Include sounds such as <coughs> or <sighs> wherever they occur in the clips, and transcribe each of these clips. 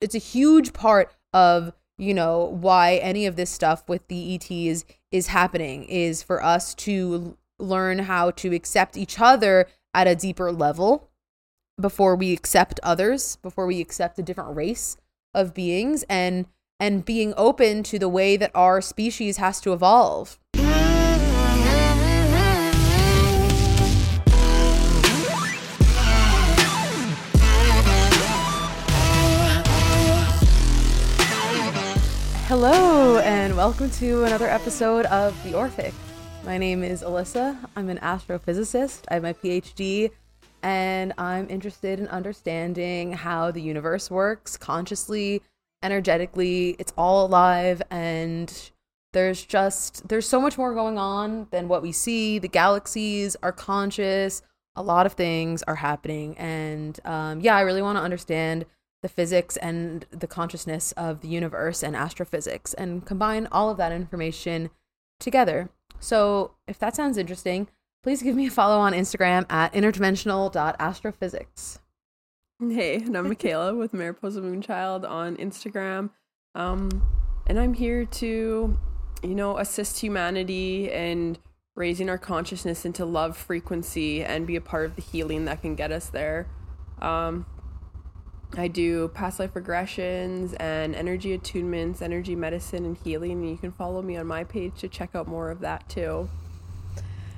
it's a huge part of you know why any of this stuff with the ETs is happening is for us to learn how to accept each other at a deeper level before we accept others, before we accept a different race of beings and and being open to the way that our species has to evolve. Hello, and welcome to another episode of The Orphic. My name is Alyssa. I'm an astrophysicist. I have my PhD, and I'm interested in understanding how the universe works consciously, energetically. It's all alive, and there's just there's so much more going on than what we see. The galaxies are conscious. A lot of things are happening, and um, yeah, I really want to understand the physics and the consciousness of the universe and astrophysics and combine all of that information together. So, if that sounds interesting, please give me a follow on Instagram at interdimensional.astrophysics. Hey, and I'm Mikayla <laughs> with Mariposa Moonchild on Instagram. Um, and I'm here to, you know, assist humanity and raising our consciousness into love frequency and be a part of the healing that can get us there. Um, I do past life regressions and energy attunements, energy medicine, and healing. And you can follow me on my page to check out more of that too.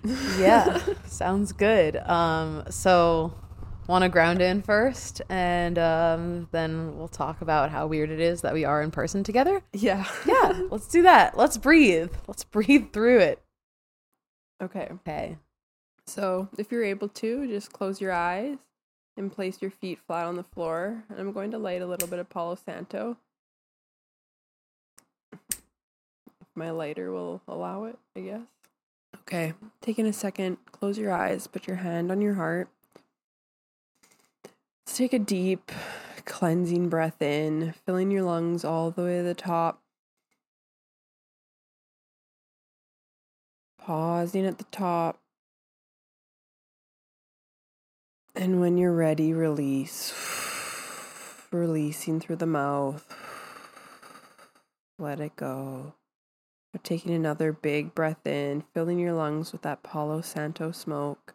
<laughs> yeah, sounds good. Um, so, want to ground in first, and um, then we'll talk about how weird it is that we are in person together. Yeah. <laughs> yeah, let's do that. Let's breathe. Let's breathe through it. Okay. Okay. So, if you're able to, just close your eyes and place your feet flat on the floor. And I'm going to light a little bit of Palo Santo. If my lighter will allow it, I guess. Okay, taking a second, close your eyes, put your hand on your heart. Let's take a deep, cleansing breath in, filling your lungs all the way to the top. Pausing at the top. And when you're ready, release. <sighs> Releasing through the mouth. Let it go. taking another big breath in, filling your lungs with that Palo Santo smoke.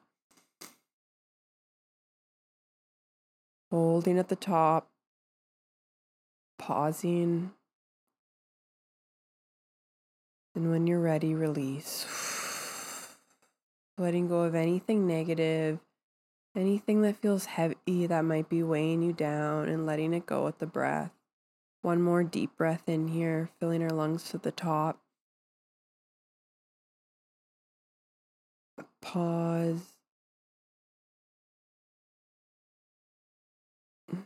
Holding at the top. Pausing. And when you're ready, release. <sighs> Letting go of anything negative Anything that feels heavy that might be weighing you down and letting it go with the breath. One more deep breath in here, filling our lungs to the top. Pause.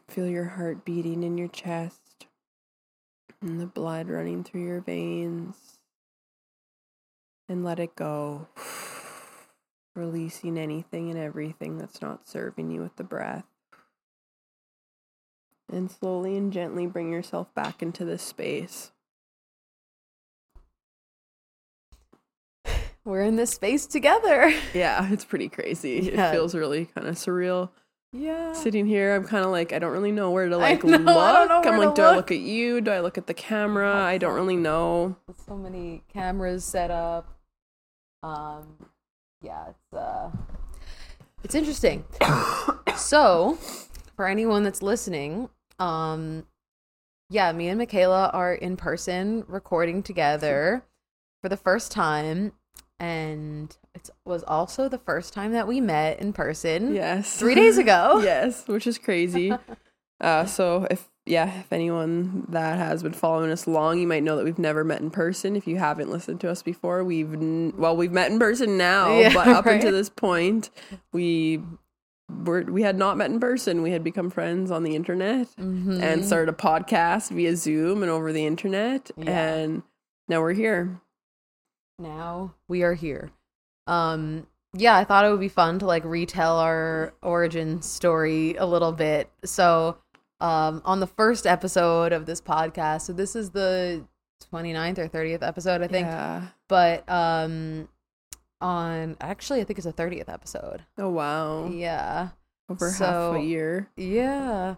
Feel your heart beating in your chest and the blood running through your veins. And let it go releasing anything and everything that's not serving you with the breath. And slowly and gently bring yourself back into this space. <sighs> We're in this space together. <laughs> Yeah, it's pretty crazy. Yeah. It feels really kind of surreal. Yeah. Sitting here, I'm kind of like, I don't really know where to like know, look. I'm like, do look. I look at you? Do I look at the camera? I don't really know. So many cameras set up. Um, yeah, it's uh it's interesting. <coughs> so, for anyone that's listening, um yeah, me and Mikayla are in person recording together for the first time and it was also the first time that we met in person. Yes. 3 days ago. <laughs> yes, which is crazy. <laughs> uh so if yeah, if anyone that has been following us long, you might know that we've never met in person. If you haven't listened to us before, we've n- well, we've met in person now, <laughs> yeah, but up right? until this point, we were we had not met in person. We had become friends on the internet mm-hmm. and started a podcast via Zoom and over the internet, yeah. and now we're here. Now we are here. Um, yeah, I thought it would be fun to like retell our origin story a little bit. So um, on the first episode of this podcast. So this is the 29th or 30th episode, I think. Yeah. But um, on actually, I think it's the 30th episode. Oh, wow. Yeah. Over so, half a year. Yeah.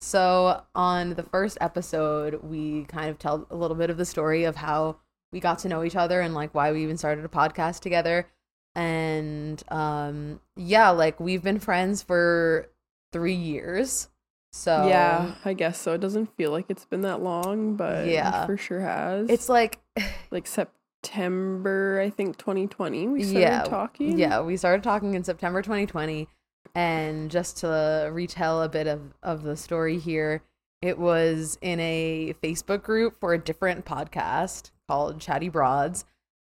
So, on the first episode, we kind of tell a little bit of the story of how we got to know each other and like why we even started a podcast together. And um yeah, like we've been friends for 3 years. So yeah, I guess so. It doesn't feel like it's been that long, but Yeah. it for sure has. it's like <sighs> like September, I think 2020. We started Yeah, talking. yeah, we started talking in September 2020 and just to retell a bit of of the story here, it was in a Facebook group for a different podcast called Chatty Broads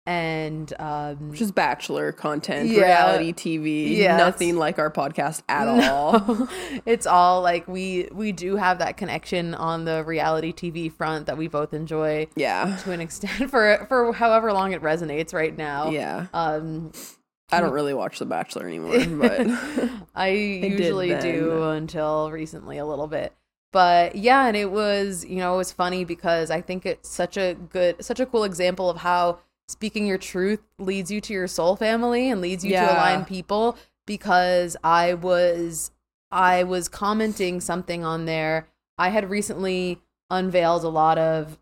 and um is bachelor content, Yeah. reality TV. Yeah, nothing like our podcast at all. <laughs> It's all like we we do have that connection on the reality TV front that we both enjoy Yeah, to an extent <laughs> for for however long it resonates right now. yeah. Um I don't really watch The Bachelor anymore, <laughs> but I did usually do until recently a little bit. But yeah, and it was, you know, it was funny because I think it's such a good such a cool example of how speaking your truth leads you to your soul family and leads you to Yeah. align people because I was I was commenting something on there. I had recently unveiled a lot of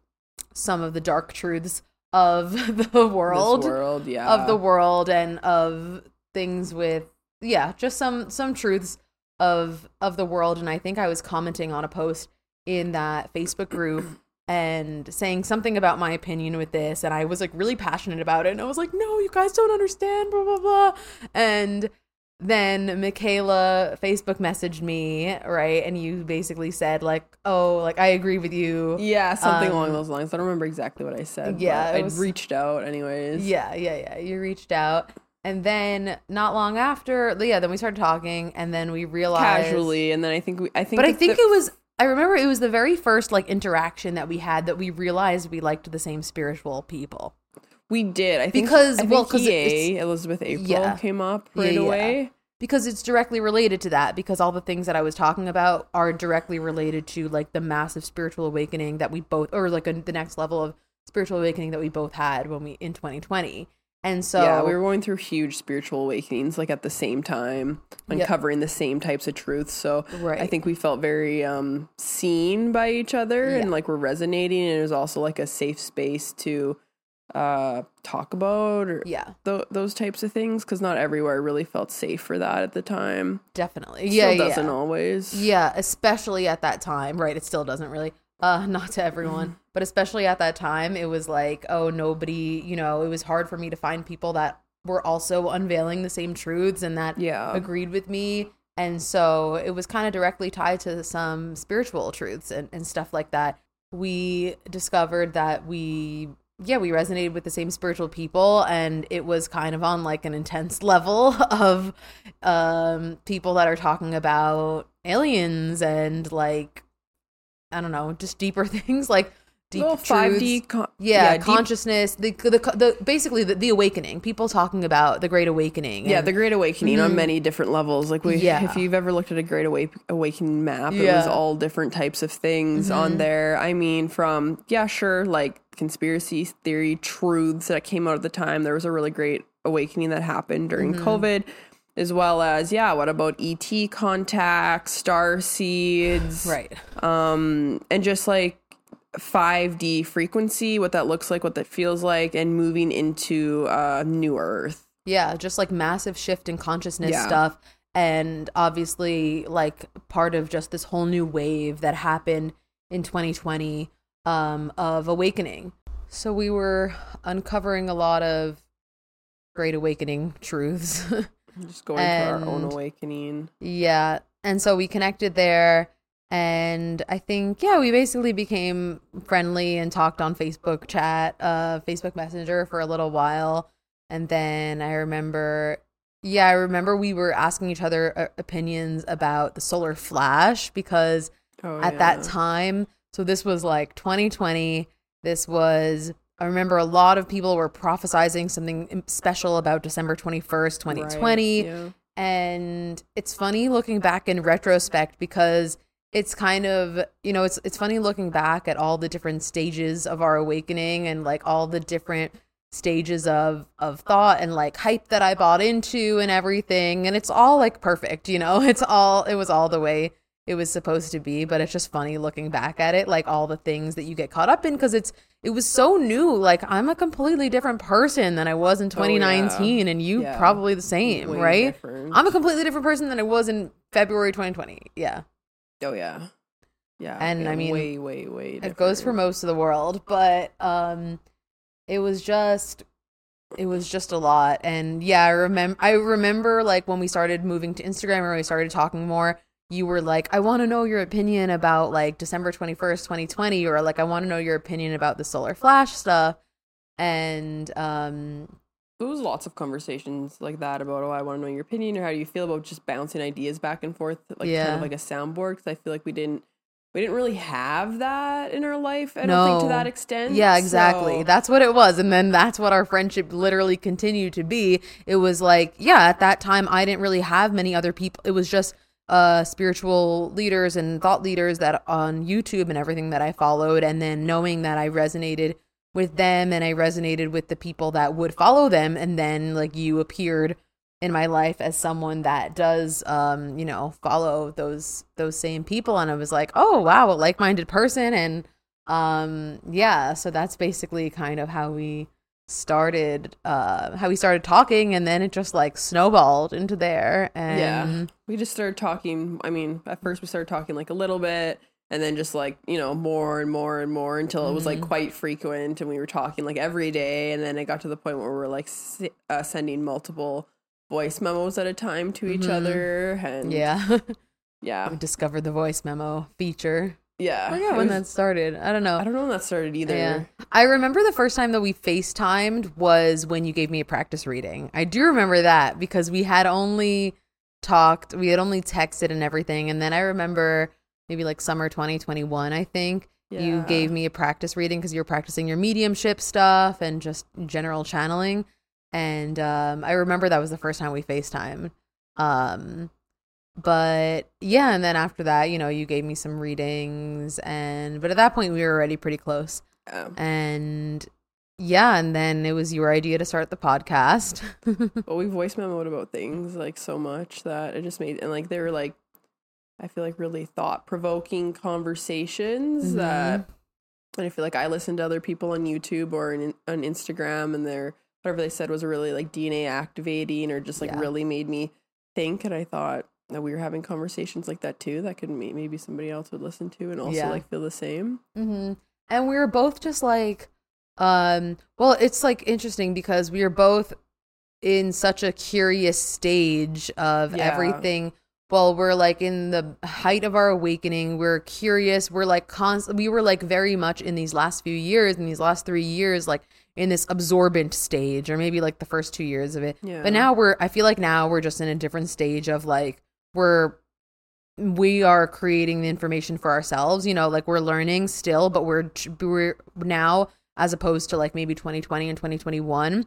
some of the dark truths of <laughs> the world this world, yeah, of the world and of things with yeah just some some truths of of the world and i think i was commenting on a post in that facebook group and saying something about my opinion with this and i was like really passionate about it and i was like no you guys don't understand blah blah blah and then mikayla facebook messaged me right and you basically said like oh like i agree with you yeah, something um, along those lines. I don't remember exactly what I said. yeah, but I reached out anyways. Yeah, yeah, yeah. You reached out. And then not long after, yeah, then we started talking and then we realized casually, and then I think we, I think, But I think the- it was I remember it was the very first like interaction that we had that we realized we liked the same spiritual people. we did. I think Because- I think well, 'cause EA Elizabeth April Yeah. came up Yeah, right yeah. away. Because it's directly related to that because all the things that I was talking about are directly related to like the massive spiritual awakening that we both or like a, the next level of spiritual awakening that we both had when we in 2020. And so yeah, we were going through huge spiritual awakenings like at the same time, Yep. uncovering the same types of truths. So Right. I think we felt very um seen by each other Yeah. and like we're resonating and it was also like a safe space to uh talk about or yeah, th- those types of things because not everywhere really felt safe for that at the time. definitely. Still Yeah, yeah. doesn't always. Yeah, especially at that time, right? It still doesn't really. Uh, <laughs> not to everyone, but especially at that time, it was like, oh, nobody, you know, it was hard for me to find people that were also unveiling the same truths and that Yeah. agreed with me. And so it was kind of directly tied to some spiritual truths and, and stuff like that. We discovered that we, yeah, we resonated with the same spiritual people. And it was kind of on like an intense <laughs> level of um, people that are talking about aliens and like, I don't know, just deeper <laughs> things like deep truths. 5D con- yeah, deep- consciousness, the, the the basically the, the awakening. People talking about the Great Awakening. Yeah, the Great Awakening on mm-hmm. many different levels. Like we, Yeah. if you've ever looked at a Great Awake, Awakening map, it was all different types of things on mm-hmm. there. I mean, from yeah, sure, like conspiracy theory truths that came out at the time. There was a really great awakening that happened during mm-hmm. COVID, as well as yeah, what about ET contact, star seeds, right. um, and just like 5D frequency, what that looks like, what that feels like, and moving into uh, new Earth. Yeah, just like massive shift in consciousness Yeah. stuff. And obviously, like part of just this whole new wave that happened in 2020 um, of awakening. So we were uncovering a lot of great awakening truths. <laughs> Just going through our own awakening. yeah. And so we connected there. And I think, yeah, we basically became friendly and talked on Facebook chat, uh, Facebook Messenger for a little while. And then I remember, yeah, I remember we were asking each other uh, opinions about the solar flash because Oh, at that time, so this was like 2020. This was, I remember a lot of people were prophesizing something special about December 21st, 2020 yeah. and it's funny looking back in retrospect because it's kind of you know it's it's funny looking back at all the different stages of our awakening and like all the different stages of of thought and like hype that I bought into and everything and it's all like perfect you know <laughs> it's all it was all the way it was supposed to be, but it's just funny looking back at it, like all the things that you get caught up in because it's it was so new. Like I'm a completely different person than I was in 2019, and you Yeah. probably the same, Way right? different. I'm a completely different person than I was in February 2020. Yeah, oh yeah, yeah. And, yeah, I mean, way, way, way. it goes for most of the world, but um, it was just it was just a lot and yeah i remember i remember like when we started moving to instagram or we started talking more you were like i want to know your opinion about like december 21st 2020 or like i want to know your opinion about the solar flash stuff and um There was lots of conversations like that about, oh, I want to know your opinion, or how do you feel about just bouncing ideas back and forth, like kind of like a soundboard? Because I feel like we didn't, we didn't really have that in our life. I don't think to that extent. Yeah, exactly. So- That's what it was. And then that's what our friendship literally continued to be. It was like, yeah, at that time I didn't really have many other people. It was just uh spiritual leaders and thought leaders that on YouTube and everything that I followed and then knowing that I resonated with them and I resonated with the people that would follow them and then like you appeared in my life as someone that does um you know follow those those same people and I was like oh wow a like-minded person and um yeah so that's basically kind of how we started uh how we started talking and then it just like snowballed into there and Yeah. we just started talking. I mean, at first we started talking like a little bit, and then just like you know more and more and more until it was like Mhm. quite frequent, and we were talking like every day. And then it got to the point where we were like uh, sending multiple voice memos at a time to each Mhm. other, and yeah <laughs> yeah, we discovered the voice memo feature yeah. I when that started i don't know I don't know when that started either. Yeah. I remember the first time that we FaceTimed was when you gave me a practice reading. I do remember that because we had only talked, we had only texted and everything. And then I remember maybe like summer 2021, I think. You gave me a practice reading because you were practicing your mediumship stuff and just general channeling. And um, I remember that was the first time we FaceTimed. Um, but yeah, and then after that, you know, you gave me some readings, and but at that point, we were already pretty close. Yeah. And yeah, and then it was your idea to start the podcast. <laughs> But we voice memoed about things like so much that it just made and like they were like I feel like really thought provoking conversations Mhm. that and I feel like I listened to other people on YouTube or in, on Instagram and their whatever they said was really like DNA activating or just like Yeah. really made me think and I thought that we were having conversations like that too that could may- maybe somebody else would listen to and also Yeah. like feel the same. hmm And we were both just like, um, well, it's like interesting because we are both in such a curious stage of Yeah. everything. Well, we're like in the height of our awakening. We're curious. We're like constant. We were like very much in these last few years, in these last three years, like in this absorbent stage, or maybe like the first two years of it. Yeah. But now we're. I feel like now we're just in a different stage of like we're we are creating the information for ourselves you know like we're learning still but we're we're now as opposed to like maybe 2020 and 2021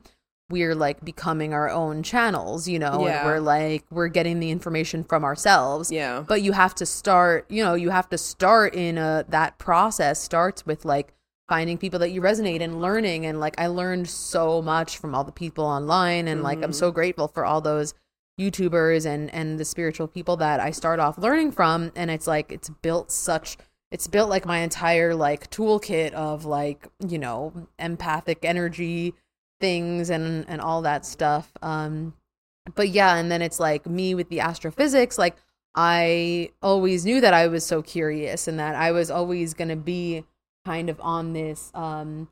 we're like becoming our own channels you know Yeah. and we're like we're getting the information from ourselves. Yeah. but you have to start you know you have to start in a that process starts with like finding people that you resonate and learning. And like i learned so much from all the people online. And like i'm so mm-hmm. grateful for all those youtubers and and the spiritual people that i start off learning from. And it's like it's built such it's built like my entire like toolkit of like you know empathic energy things and and all that stuff um but yeah and then it's like me with the astrophysics like i always knew that i was so curious and that i was always going to be kind of on this um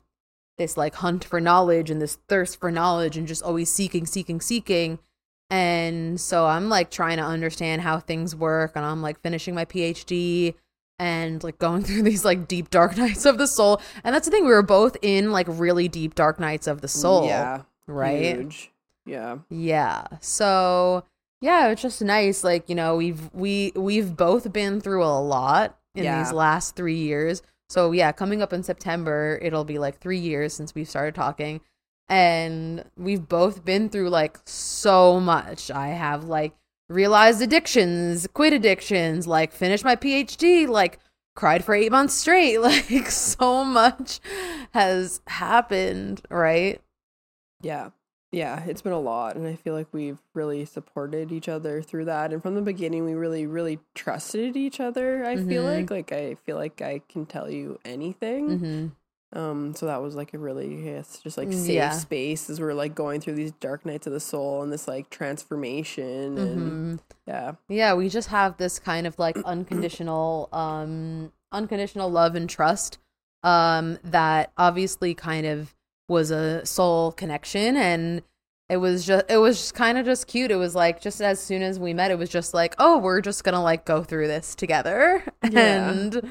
this like hunt for knowledge and this thirst for knowledge and just always seeking seeking seeking. And so i'm like trying to understand how things work and i'm like finishing my phd and like going <laughs> through these like deep dark nights of the soul and that's the thing we were both in like really deep dark nights of the soul Yeah. right Huge. Yeah. yeah. So yeah, it's just nice. Like, you know, we've we we've both been through a lot in Yeah. these last three years. So yeah, coming up in September, it'll be like three years since we've started talking. And we've both been through like so much. I have like realized addictions, quit addictions, like finished my PhD, like cried for eight months straight. <laughs> Like so much has happened, right? Yeah. Yeah, it's been a lot, and I feel like we've really supported each other through that. And from the beginning, we really, really trusted each other. I feel Mhm. like, like I feel like I can tell you anything. Mm-hmm. Um, so that was like a really, it's just like safe yeah. space as we're like going through these dark nights of the soul and this like transformation, Mm-hmm. yeah, Yeah, we just have this kind of like unconditional um unconditional love and trust um that obviously kind of was a soul connection and it was just it was just kind of just cute. It was like just as soon as we met it was just like, "Oh, we're just going to like go through this together." <laughs> Yeah. And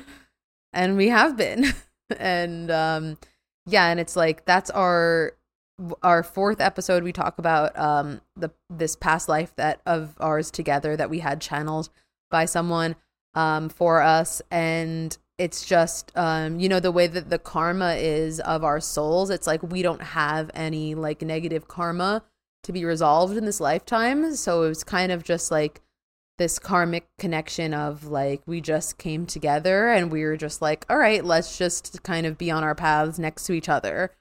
and we have been. <laughs> <laughs> and um yeah, and it's like that's our our fourth episode. We talk about um the this past life that of ours together that we had channeled by someone um for us. And it's just um you know the way that the karma is of our souls it's like we don't have any like negative karma to be resolved in this lifetime. So it was kind of just like this karmic connection of like we just came together and we were just like all right let's just kind of be on our paths next to each other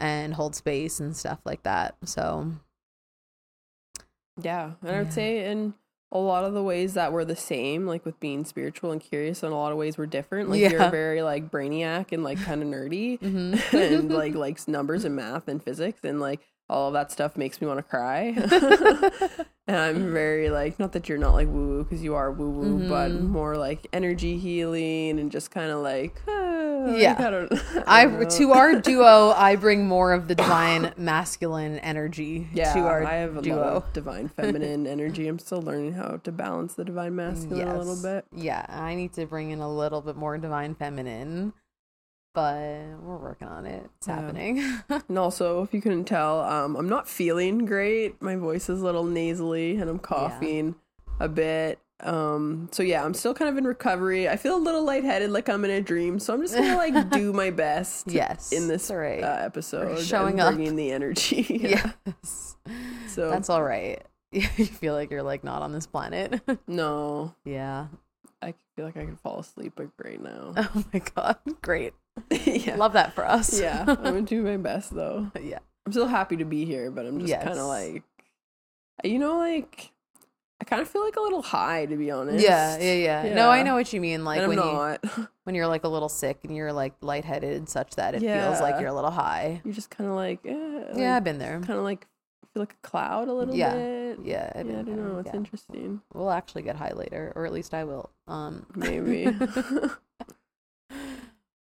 and hold space and stuff like that so yeah. And I would say in a lot of the ways that we're the same, like with being spiritual and curious, in a lot of ways we're different. Like Yeah. you're very like brainiac and like kind of nerdy. mhm. <laughs> and <laughs> like likes numbers and math and physics and like all of that stuff makes me want to cry. <laughs> and I'm very like not that you're not like woo woo because you are woo woo, but Mhm. more like energy healing and just kind of like <sighs> ah, Yeah. like, I don't, <laughs> I don't know. to our duo, <laughs> I bring more of the divine masculine energy yeah to our I have a duo. lot of divine feminine energy. I'm still learning how to balance the divine masculine a little bit. Yeah, I need to bring in a little bit more divine feminine, but we're working on it. It's Yeah. happening. <laughs> And also, if you couldn't tell, um, I'm not feeling great. My voice is a little nasally and I'm coughing a bit. Um, so yeah, I'm still kind of in recovery. I feel a little lightheaded, like I'm in a dream. So I'm just gonna like <laughs> do my best <laughs> yes, in this right. uh, episode, showing and up. bringing the energy. yeah. yes, So that's all right. you feel like you're like not on this planet. no, yeah. I feel like I could fall asleep right now. Oh my god, great. <laughs> yeah, Love that for us. yeah. I'm gonna <laughs> do my best though. yeah. I'm still happy to be here, but I'm just kind of like, you know, like I kind of feel like a little high to be honest. Yeah, yeah, yeah, No, I know what you mean. Like when you not. <laughs> when you're like a little sick and you're like lightheaded, and such that it feels like you're a little high. You're just kind of like, eh, yeah, I've been there. kind of like feel like a cloud a little Yeah. bit. Yeah, I've yeah, I don't there, know. It's yeah. interesting. We'll actually get high later, or at least I will. Um, Maybe.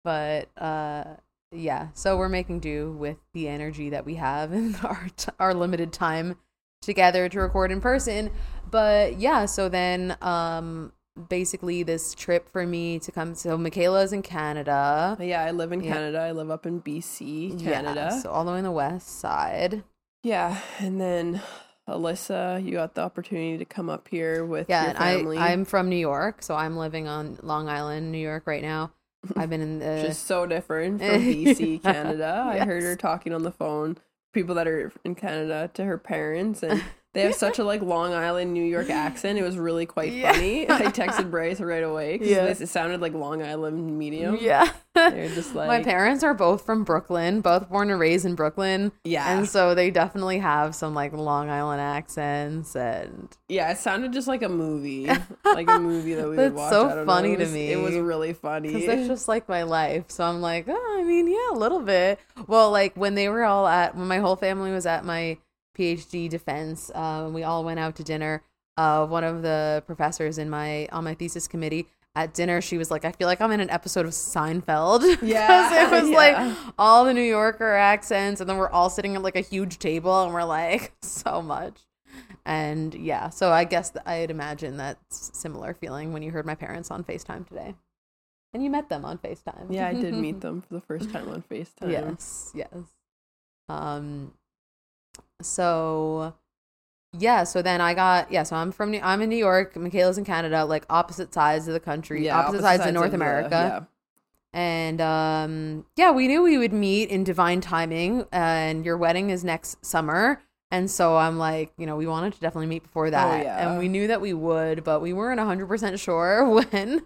But uh, yeah. So we're making do with the energy that we have and <laughs> our t- our limited time together to record in person. But yeah, so then um, basically this trip for me to come. So Mikayla's in Canada. yeah, I live in Yeah. Canada. I live up in BC, Yeah, Canada. so all the way in the west side. Yeah, and then Alyssa, you got the opportunity to come up here with Yeah, your and I family. I'm from New York, so I'm living on Long Island, New York right now. I've been in the just so different from <laughs> BC. Canada. I heard her talking on the phone, people that are in Canada, to her parents, and <laughs> they have such a like Long Island, New York accent. It was really quite Yeah. funny. <laughs> I texted <laughs> Bryce right away because Yeah. it sounded like Long Island medium. yeah. They're <laughs> just like, My parents are both from Brooklyn, both born and raised in Brooklyn. yeah, And so they definitely have some like Long Island accents and yeah. It sounded just like a movie, like a movie that we would That's watch. so funny. It to me. It was really funny. because that's just like my life. So I'm like, oh, I mean, yeah, a little bit. Well, like when they were all at, when my whole family was at my PhD defense, um, we all went out to dinner. Uh, one of the professors in my on my thesis committee at dinner, she was like, I feel like I'm in an episode of Seinfeld. <laughs> Yeah, it was <laughs> yeah. like all the New Yorker accents, and then we're all sitting at like a huge table, and we're like <laughs> so much. And yeah, so I guess I'd imagine that's similar feeling when you heard my parents on FaceTime today. And you met them on FaceTime. yeah, I did meet them for the first time on Facetime. Yes, yes. Um so yeah, so then I got yeah, so I'm from New, I'm in New York, Mikayla's in Canada, like opposite sides of the country, Yeah, opposite, sides, of North the- America. And um yeah, we knew we would meet in divine timing and your wedding is next summer. And so I'm like, you know, we wanted to definitely meet before that. Oh, yeah. And we knew that we would, but we weren't 100% sure <laughs> when.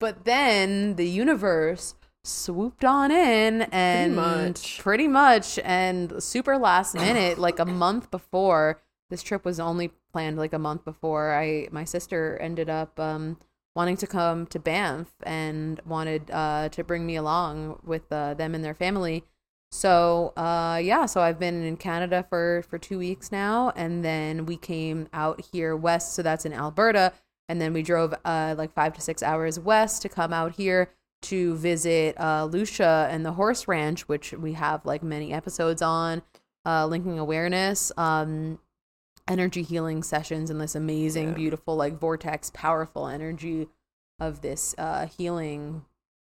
But then the universe swooped on in and much. pretty much and super last minute like a month before this trip was only planned like a month before i my sister ended up um wanting to come to banff and wanted uh to bring me along with uh, them and their family so uh yeah so i've been in canada for for two weeks now and then we came out here west so that's in alberta and then we drove uh like five to six hours west to come out here to visit uh lucia and the horse ranch which we have like many episodes on uh linking awareness um energy healing sessions and this amazing Yeah. beautiful like vortex powerful energy of this uh healing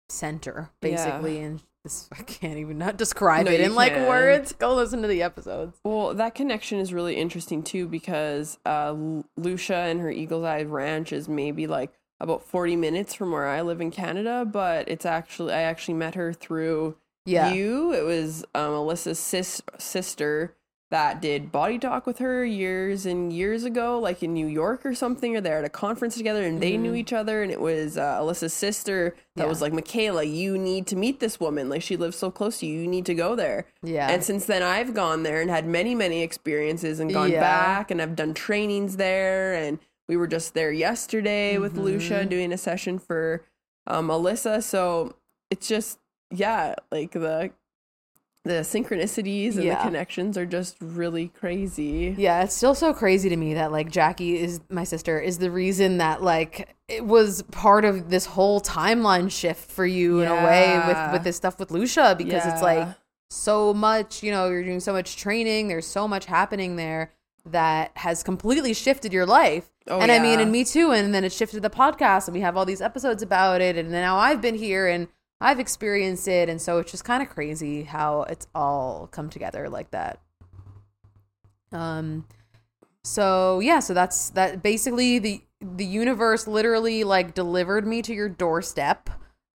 center Yeah. basically and this <laughs> I can't even not describe No, it in like words go listen to the episodes Well, that connection is really interesting too because uh, Lu- Lucia and her Eagle's Eye Ranch is maybe like about 40 minutes from where I live in Canada, but it's actually, I actually met her through yeah you. It was um, Alyssa's sis- sister that did body talk with her years and years ago, like in New York or something, or they're at a conference together and they knew each other. And it was uh, Alyssa's sister that Yeah. was like, Mikayla, you need to meet this woman. Like she lives so close to you, you need to go there. yeah And since then, I've gone there and had many, many experiences and gone Yeah. back and I've done trainings there. And we were just there yesterday with Mm-hmm. Lucia doing a session for um, Alyssa. So it's just, yeah, like the the synchronicities and Yeah. the connections are just really crazy. Yeah, it's still so crazy to me that like Jackie is my sister is the reason that like it was part of this whole timeline shift for you in a way with with this stuff with Lucia because it's like so much, you know, you're doing so much training, there's so much happening there that has completely shifted your life. Oh, and I mean, yeah. and me too. And then it shifted the podcast, and we have all these episodes about it. And now I've been here and I've experienced it. And so it's just kind of crazy how it's all come together like that. Um, so yeah, so that's that. Basically, the the universe literally like delivered me to your doorstep.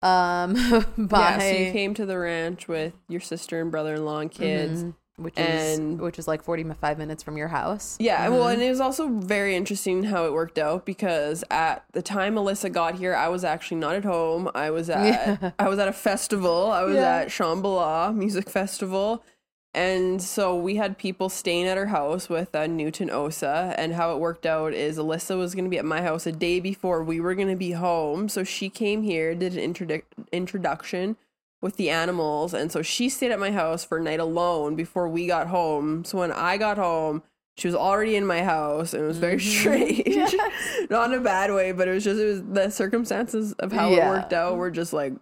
Um, by <laughs> Yeah, so you came to the ranch with your sister and brother in law and kids. Mhm. Which is which is like forty five minutes from your house. Yeah, well, and it was also very interesting how it worked out because at the time Alyssa got here, I was actually not at home. I was at <laughs> Yeah. I was at a festival. I was Yeah. at Shambhala Music Festival. And so we had people staying at our house with uh, Newton Osa. And how it worked out is Alyssa was going to be at my house a day before we were going to be home. So she came here, did an introdu- introduction with the animals. And so she stayed at my house for a night alone before we got home. So when I got home, she was already in my house and it was very strange. <laughs> <laughs> Not in a bad way, but it was just, it was the circumstances of how Yeah. it worked out were just like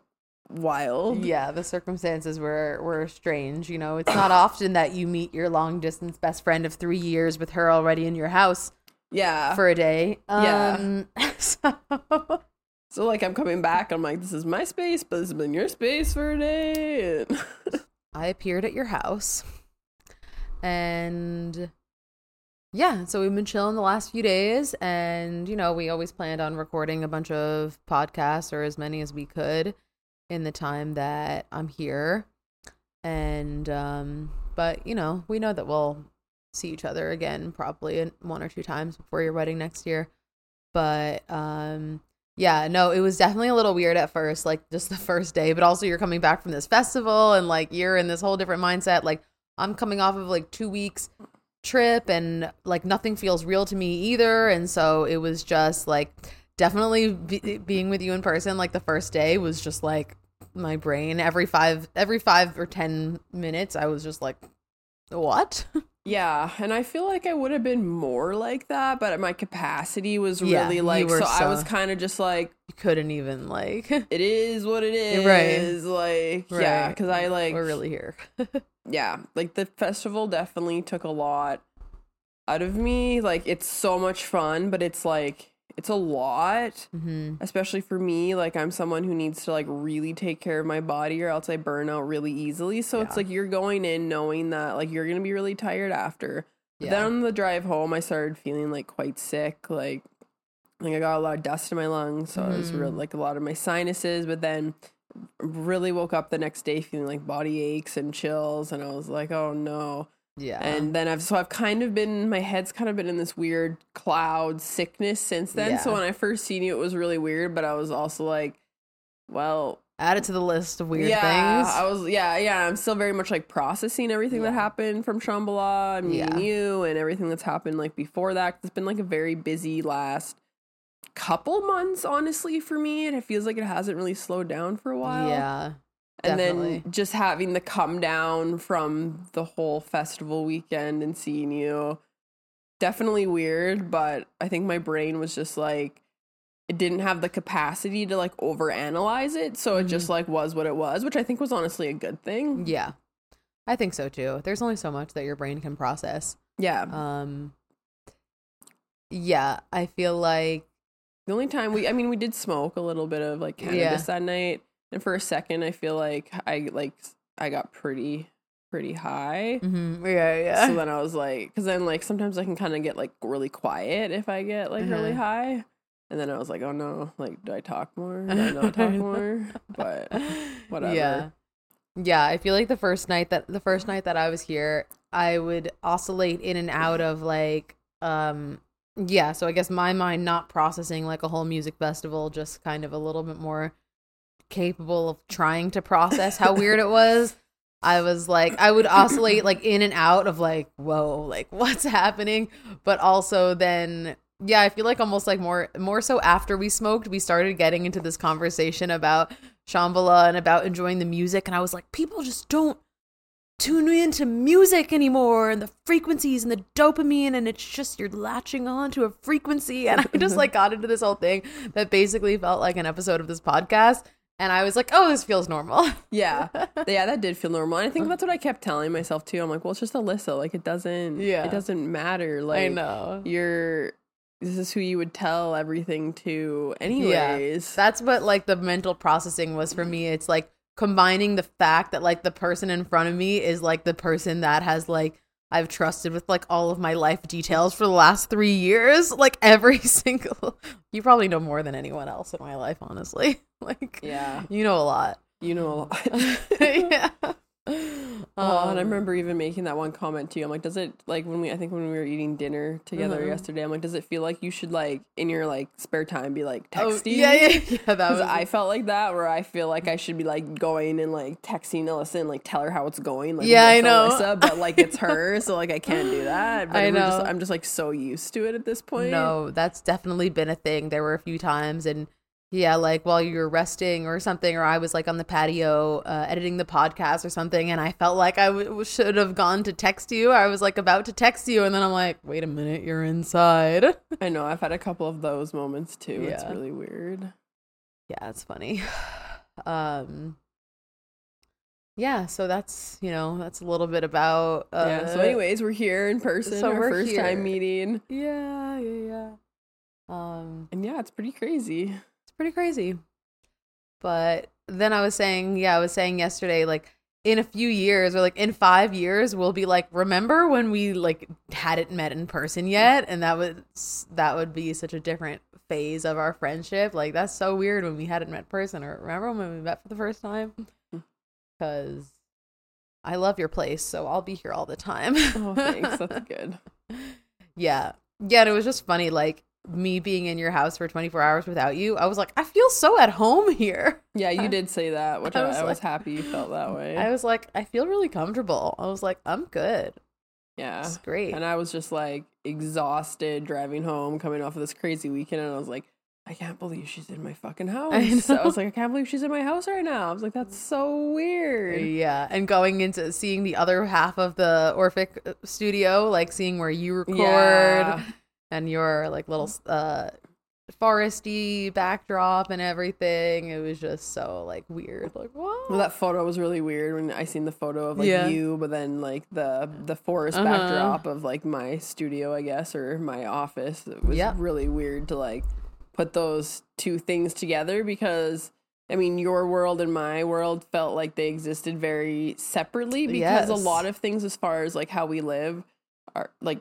wild. Yeah, the circumstances were were strange. You know, it's not often that you meet your long distance best friend of three years with her already in your house Yeah. for a day. Yeah. Um, <laughs> so So like I'm coming back, I'm like, this is my space, but this has been your space for a day. <laughs> I appeared at your house, and yeah, so we've been chilling the last few days, and you know, we always planned on recording a bunch of podcasts or as many as we could in the time that I'm here, and um, but you know, we know that we'll see each other again probably one or two times before your wedding next year, but um. Yeah, no, it was definitely a little weird at first, like just the first day, but also you're coming back from this festival and like you're in this whole different mindset. Like I'm coming off of like two weeks trip and like nothing feels real to me either. And so it was just like definitely be- being with you in person, like the first day was just like my brain every five, every five or 10 minutes, I was just like, what? <laughs> yeah, and I feel like I would have been more like that, but my capacity was Yeah, really like were so, I was kind of just like You couldn't even like, <laughs> it is what it is. Right. Like yeah, cuz I like we're really here. <laughs> yeah, like the festival definitely took a lot out of me. Like it's so much fun, but it's like it's a lot, hmm especially for me. Like I'm someone who needs to like really take care of my body or else I burn out really easily. So it's like you're going in knowing that like you're going to be really tired after. But Then on the drive home, I started feeling like quite sick. Like, like I got a lot of dust in my lungs, so I was real Mhm. like a lot of my sinuses. But then, really woke up the next day feeling like body aches and chills, and I was like, oh no. Yeah. And then I've so I've kind of been my head's kind of been in this weird cloud sickness since then. So when I first seen you, it was really weird, but I was also like, well, Add it to the list of weird yeah, things. I was yeah, yeah. I'm still very much like processing everything that happened from Shambhala and meeting Yeah. you and everything that's happened like before that. It's been like a very busy last couple months, honestly, for me. And it feels like it hasn't really slowed down for a while. yeah. And definitely. then just having the come down from the whole festival weekend and seeing you definitely weird but i think my brain was just like it didn't have the capacity to like overanalyze it so it just like was what it was which i think was honestly a good thing Yeah. I think so too. There's only so much that your brain can process. yeah Um Yeah, I feel like the only time we i mean we did smoke a little bit of like cannabis Yeah. that night and for a second i feel like i like i got pretty pretty high mhm, yeah, yeah. So <laughs> then I was like, because then like sometimes I can kind of get like really quiet if I get like really Uh-huh. high. And then I was like, oh no, like do I talk more? Do I <laughs> not talk more? But whatever. Yeah. Yeah, I feel like the first night that the first night that I was here, I would oscillate in and out of like um yeah, so I guess my mind not processing like a whole music festival, just kind of a little bit more capable of trying to process how weird it was. I was like I would oscillate like in and out of like, whoa, like <laughs> what's happening? But also then yeah, I feel like almost like more more so after we smoked, we started getting into this conversation about Shambhala and about enjoying the music. And I was like, people just don't tune into music anymore and the frequencies and the dopamine and it's just you're latching on to a frequency and i just like <laughs> got into this whole thing that basically felt like an episode of this podcast and i was like oh this feels normal Yeah. <laughs> Yeah, that did feel normal. And I think that's what I kept telling myself too. I'm like, well, it's just Alyssa. Like it doesn't Yeah. it doesn't matter. Like i know you're this is who you would tell everything to anyways. that's what like the mental processing was for me it's like combining the fact that like the person in front of me is like the person that has like I've trusted with like all of my life details for the last three years. Like every <laughs> single, you probably know more than anyone else in my life, honestly. <laughs> Like, yeah. you know a lot. You know a lot. <laughs> yeah. Oh, and I Um, remember even making that one comment to you. I'm like, does it like when we? I think when we were eating dinner together Uh-huh. yesterday. I'm like, does it feel like you should like in your like spare time be like oh, texting? yeah, yeah, <laughs> yeah. That Because was. I felt like that, where I feel like I should be like going and like texting Alyssa and like tell her how it's going. Like, Yeah, I know. Alyssa, but like it's <laughs> her, so like I can't do that. But I we're just- know. I'm just like so used to it at this point. No, that's definitely been a thing. There were a few times, and yeah, like while you were resting or something, or I was like on the patio uh, editing the podcast or something, and I felt like I w- should have gone to text you. I was like about to text you, and then I'm like, wait a minute, you're inside. <laughs> I know. I've had a couple of those moments too. It's really weird. yeah, it's funny. <sighs> Um, yeah, so that's you know that's a little bit about. Uh, yeah. So, anyways, we're here in person. so our first here. time meeting, yeah, yeah, yeah. Um, and yeah, it's pretty crazy. Pretty crazy. But then I was saying, yeah, I was saying yesterday, like in a few years or like in five years, we'll be like, remember when we like hadn't met in person yet, and that would that would be such a different phase of our friendship. Like that's so weird when we hadn't met in person, or remember when we met for the first time? Hmm. Because I love your place, so I'll be here all the time. Oh, thanks. That's <laughs> good. yeah. Yeah, and it was just funny, like me being in your house for 24 hours without you. I was like, I feel so at home here. Yeah, you <laughs> did say that, which I I, was I was like- happy you felt that way. I was like, I feel really comfortable. I was like, I'm good. yeah. It's great. And I was just like exhausted driving home, coming off of this crazy weekend, and I was like, I can't believe she's in my fucking <laughs> house. I I, was like, I can't believe she's in my house right now. I was like, that's so weird. Yeah, and going into seeing the other half of the Orphic uh, studio, like seeing where you record Yeah. And your like little uh foresty backdrop and everything. It was just so like weird. Like what? Well, that photo was really weird when I seen the photo of like Yeah. you, but then like the the forest Uh-huh. backdrop of like my studio, I guess, or my office. It was Yeah. really weird to like put those two things together because I mean, your world and my world felt like they existed very separately because a lot of things, as far as like how we live, are like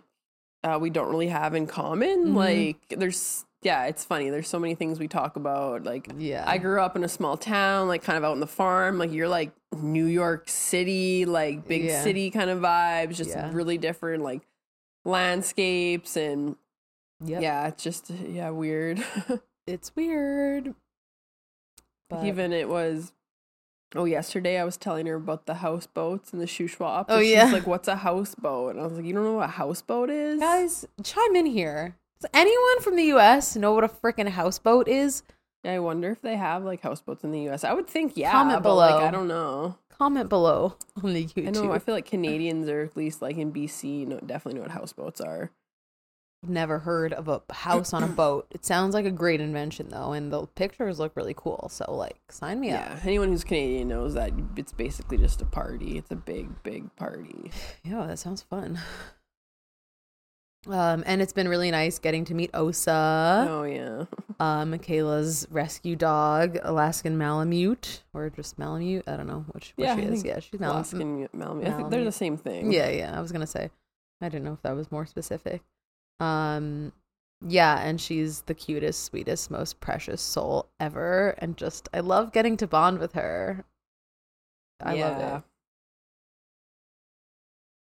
uh, we don't really have in common. Mhm. Like, there's yeah, it's funny. There's so many things we talk about. Like, yeah. I grew up in a small town, like kind of out in the farm. Like you're like New York City, like big Yeah. city kind of vibes, just Yeah. really different like landscapes and Yep. yeah, it's just yeah, weird. <laughs> It's weird. But Even it was Oh, yesterday I was telling her about the houseboats and the Shuswap. Oh, yeah. She's like, what's a houseboat? And I was like, you don't know what a houseboat is? Guys, chime in here. Does anyone from the US know what a freaking houseboat is? Yeah, I wonder if they have like houseboats in the US. I would think, yeah. Comment but, like, below. I don't know. Comment below <laughs> on the YouTube. I know. I feel like Canadians, or at least like in BC, know, definitely know what houseboats are. Never heard of a house on a boat. It sounds like a great invention though, and the pictures look really cool. So like, sign me Yeah. up. Anyone who's Canadian knows that it's basically just a party. It's a big, big party. <sighs> Yeah, that sounds fun. Um, and it's been really nice getting to meet Osa, oh yeah. <laughs> uh, Mikayla's rescue dog, Alaskan Malamute, or just Malamute. I don't know which, which Yeah, she I is. Yeah, she's Malamute. Alaskan Malamute. I think they're the same thing. Yeah, yeah. I was gonna say. I didn't know if that was more specific. Um yeah, and she's the cutest, sweetest, most precious soul ever. And just I love getting to bond with her. I Yeah. love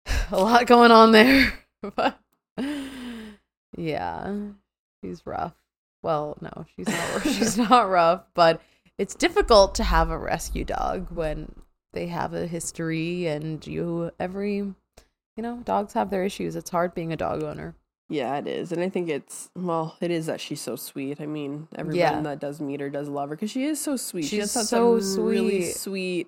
it. <laughs> A lot going on there. <laughs> but yeah. She's rough. Well, no, she's not she's <laughs> not rough, but it's difficult to have a rescue dog when they have a history and you every you know dogs have their issues it's hard being a dog owner Yeah, it is, and I think it's well, it is that she's so sweet. I mean, everyone Yeah. that does meet her does love her because she is so sweet. she She's has such so a really sweet. sweet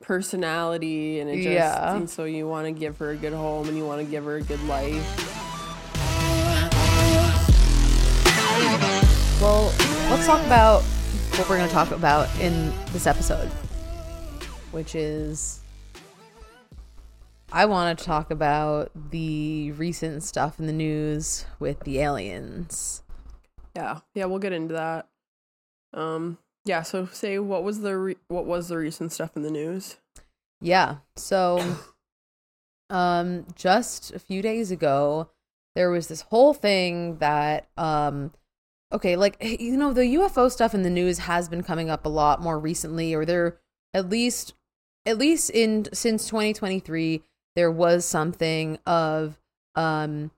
personality, and it just Yeah. and so you want to give her a good home and you want to give her a good life. well let's talk about what we're going to talk about in this episode which is i want to talk about the recent stuff in the news with the aliens Yeah, yeah, we'll get into that. Um, yeah. So, say what was the re- what was the recent stuff in the news? Yeah. So um just a few days ago there was this whole thing that um okay, like you know the UFO stuff in the news has been coming up a lot more recently or there at least at least in since 2023 there was something of um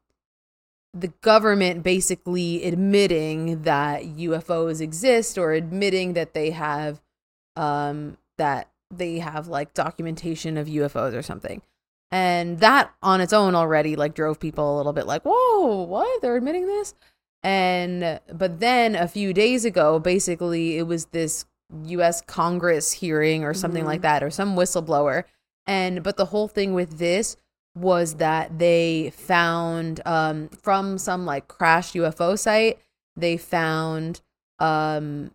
the government basically admitting that UFOs exist or admitting that they have um that they have like documentation of UFOs or something. And that on its own already like drove people a little bit like, "Whoa, what? They're admitting this?" And but then a few days ago, basically it was this US Congress hearing or something Mhm. like that or some whistleblower. And but the whole thing with this was that they found um from some like crashed UFO site, they found um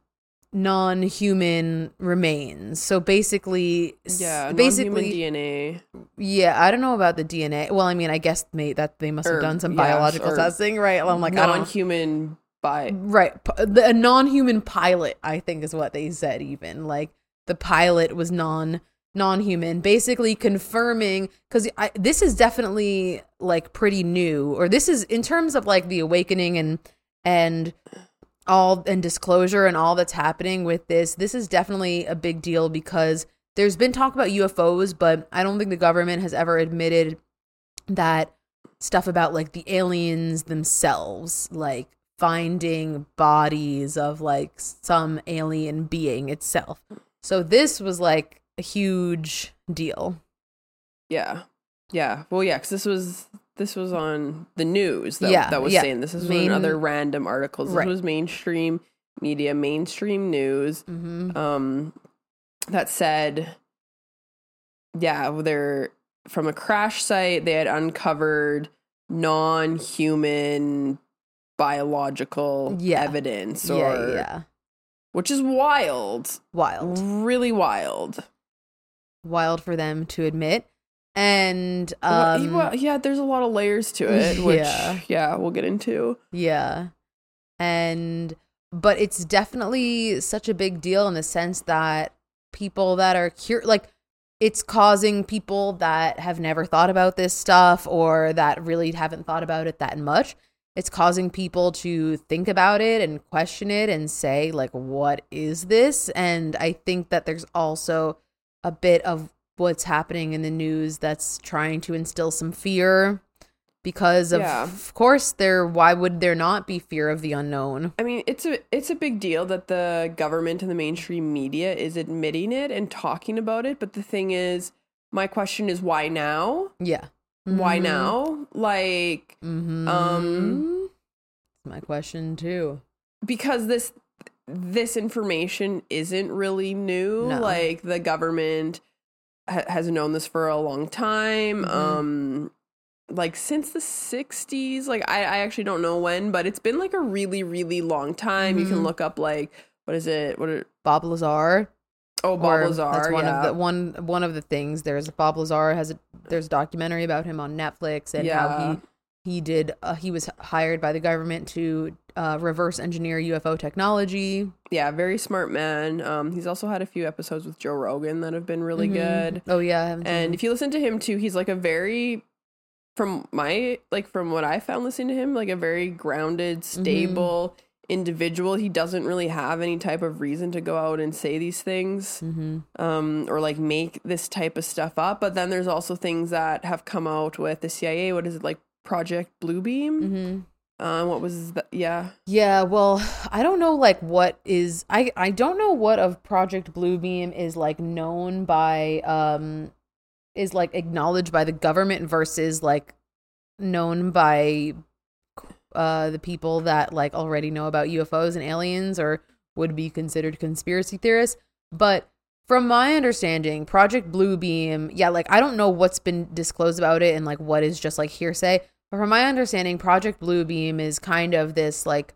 non-human remains. So basically Yeah, basically non-human DNA. yeah, I don't know about the DNA. Well, I mean, I guess may, that they must have Or, done some yeah, biological testing, right? I'm like, I non-human by right. The, a non-human pilot, I think, is what they said. Even like the pilot was non non-human, basically confirming because this is definitely like pretty new, or this is in terms of like the awakening and and all and disclosure and all that's happening with this. This is definitely a big deal because there's been talk about UFOs, but I don't think the government has ever admitted that stuff about like the aliens themselves, like finding bodies of like some alien being itself. So this was like a huge deal. yeah, yeah. Well, yeah, because this was this was on the news. That, Yeah, that was yeah. saying this is Main- in other random articles. This Right. was mainstream media, mainstream news. Mm-hmm. um that said yeah they're from a crash site they had uncovered non-human biological Yeah. evidence Yeah, or yeah. which is wild Wild. really wild Wild for them to admit. And um well, yeah there's a lot of layers to it <laughs> which Yeah. yeah, we'll get into Yeah. And but it's definitely such a big deal in the sense that people that are cur- like it's causing people that have never thought about this stuff or that really haven't thought about it that much. It's causing people to think about it and question it and say like what is this? And I think that there's also a bit of what's happening in the news that's trying to instill some fear because of, Yeah. of course there why would there not be fear of the unknown? I mean, it's a it's a big deal that the government and the mainstream media is admitting it and talking about it. But the thing is, my question is, why now? Yeah. Why now? Like, Mm-hmm. Um, my question too. because this this information isn't really new. No. Like the government ha- has known this for a long time. Mhm. Um, like since the 60s. Like I, I actually don't know when, but it's been like a really really long time. You can Mhm. look up like what is it? What are Bob Lazar. oh Bob or Lazar? That's one yeah. of the one one of the things. There's Bob Lazar has a there's a documentary about him on Netflix and Yeah. how he he did uh, he was hired by the government to uh, reverse engineer UFO technology. yeah, very smart man. Um, he's also had a few episodes with Joe Rogan that have been really Mhm. good. Oh yeah, I haven't seen And if you listen to him too, he's like a very from my like from what I found listening to him, like a very grounded, Mm-hmm. stable individual. He doesn't really have any type of reason to go out and say these things. Mhm. Um, or like make this type of stuff up. But then there's also things that have come out with the CIA. What is it like Project Bluebeam? Um, what was that? Yeah. Yeah, well, I don't know like what is I I don't know what of Project Bluebeam is like known by um is like acknowledged by the government versus like known by uh the people that like already know about UFOs and aliens or would be considered conspiracy theorists. But from my understanding, Project Bluebeam, yeah, like I don't know what's been disclosed about it and like what is just like hearsay. But from my understanding, Project Bluebeam is kind of this like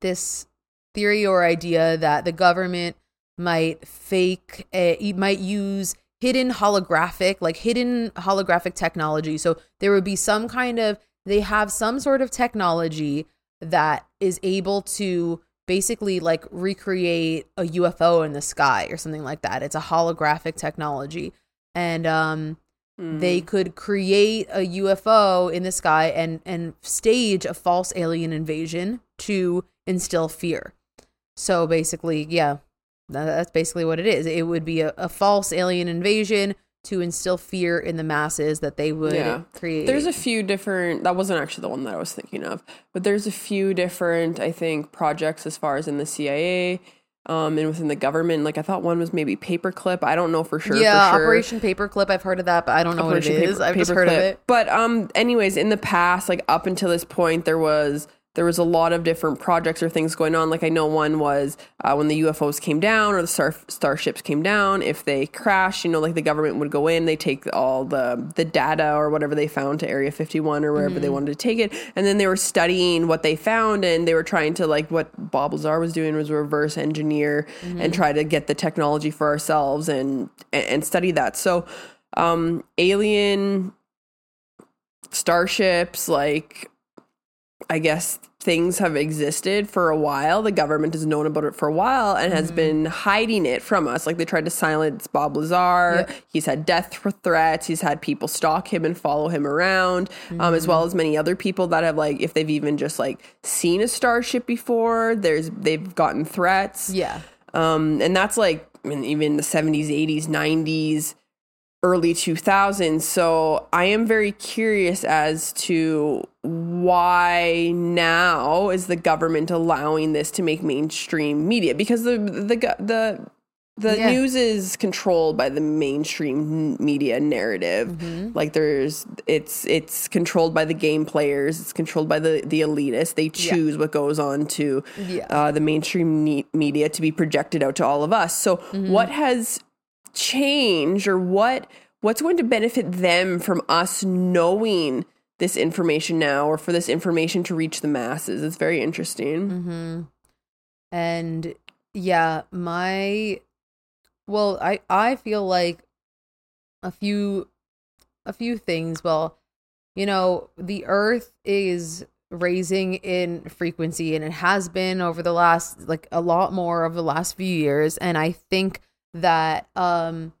this theory or idea that the government might fake uh, might use hidden holographic like hidden holographic technology. So there would be some kind of they have some sort of technology that is able to basically like recreate a UFO in the sky or something like that. It's a holographic technology. And um Mm. they could create a UFO in the sky and and stage a false alien invasion to instill fear. So basically, yeah, tha- that's basically what it is. It would be a, a false alien invasion to instill fear in the masses that they would Yeah. create. There's a few different. That wasn't actually the one that I was thinking of, but there's a few different, I think, projects as far as in the CIA, um, and within the government. Like I thought one was maybe Paperclip. I don't know for sure. yeah, for sure. Operation Paperclip. I've heard of that, but I don't know Operation what it is. Paper- I've just heard of it. But um, anyways, in the past, like up until this point, there was there was a lot of different projects or things going on. Like I know one was uh, when the UFOs came down or the star starships came down. If they crashed, you know, like the government would go in, they take all the the data or whatever they found to Area 51 or wherever they wanted to take it, and then they were studying what they found and they were trying to like what Bob Lazar was doing was reverse engineer and try to get the technology for ourselves and and, and study that. So um alien starships like i guess things have existed for a while. The government has known about it for a while and has been hiding it from us. Like they tried to silence bob lazar. Yeah. he's had death threats. He's had people stalk him and follow him around um, as well as many other people that have like if they've even just like seen a starship before there's they've gotten threats. Yeah. um, and that's like I mean, even the 70s, 80s, 90s, early 2000s. So I am very curious as to why now is the government allowing this to make mainstream media because the the the the Yeah. news is controlled by the mainstream media narrative Mm-hmm. like there's it's it's controlled by the game players it's controlled by the the elitists they choose what goes on to Yeah. uh, the mainstream ne- media to be projected out to all of us so Mm-hmm. what has changed or what what's going to benefit them from us knowing this information now or for this information to reach the masses it's very interesting Mm-hmm. And yeah, my well, I I feel like a few a few things. Well, you know, the earth is raising in frequency and it has been over the last like a lot more over the last few years and I think that um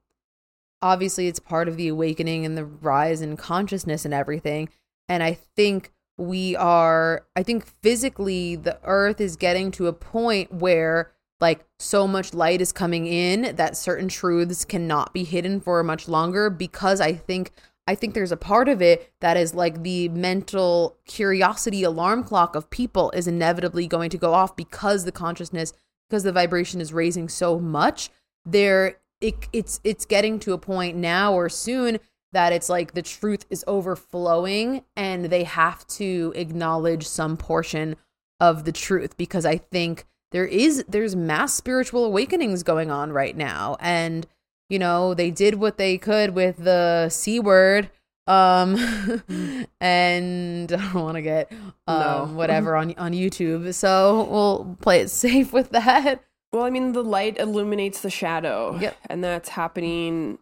obviously it's part of the awakening and the rise in consciousness and everything and i think we are i think physically the earth is getting to a point where like so much light is coming in that certain truths cannot be hidden for much longer because i think I think there's a part of it that is like the mental curiosity alarm clock of people is inevitably going to go off because the consciousness, because the vibration is raising so much. There, it, it's it's getting to a point now or soon that it's like the truth is overflowing and they have to acknowledge some portion of the truth because I think there is there's mass spiritual awakenings going on right now. And you know they did what they could with the c word um <laughs> and i don't want to get um No. whatever <laughs> on on youtube. So we'll play it safe with that Well, I mean, the light illuminates the shadow. Yep. And that's happening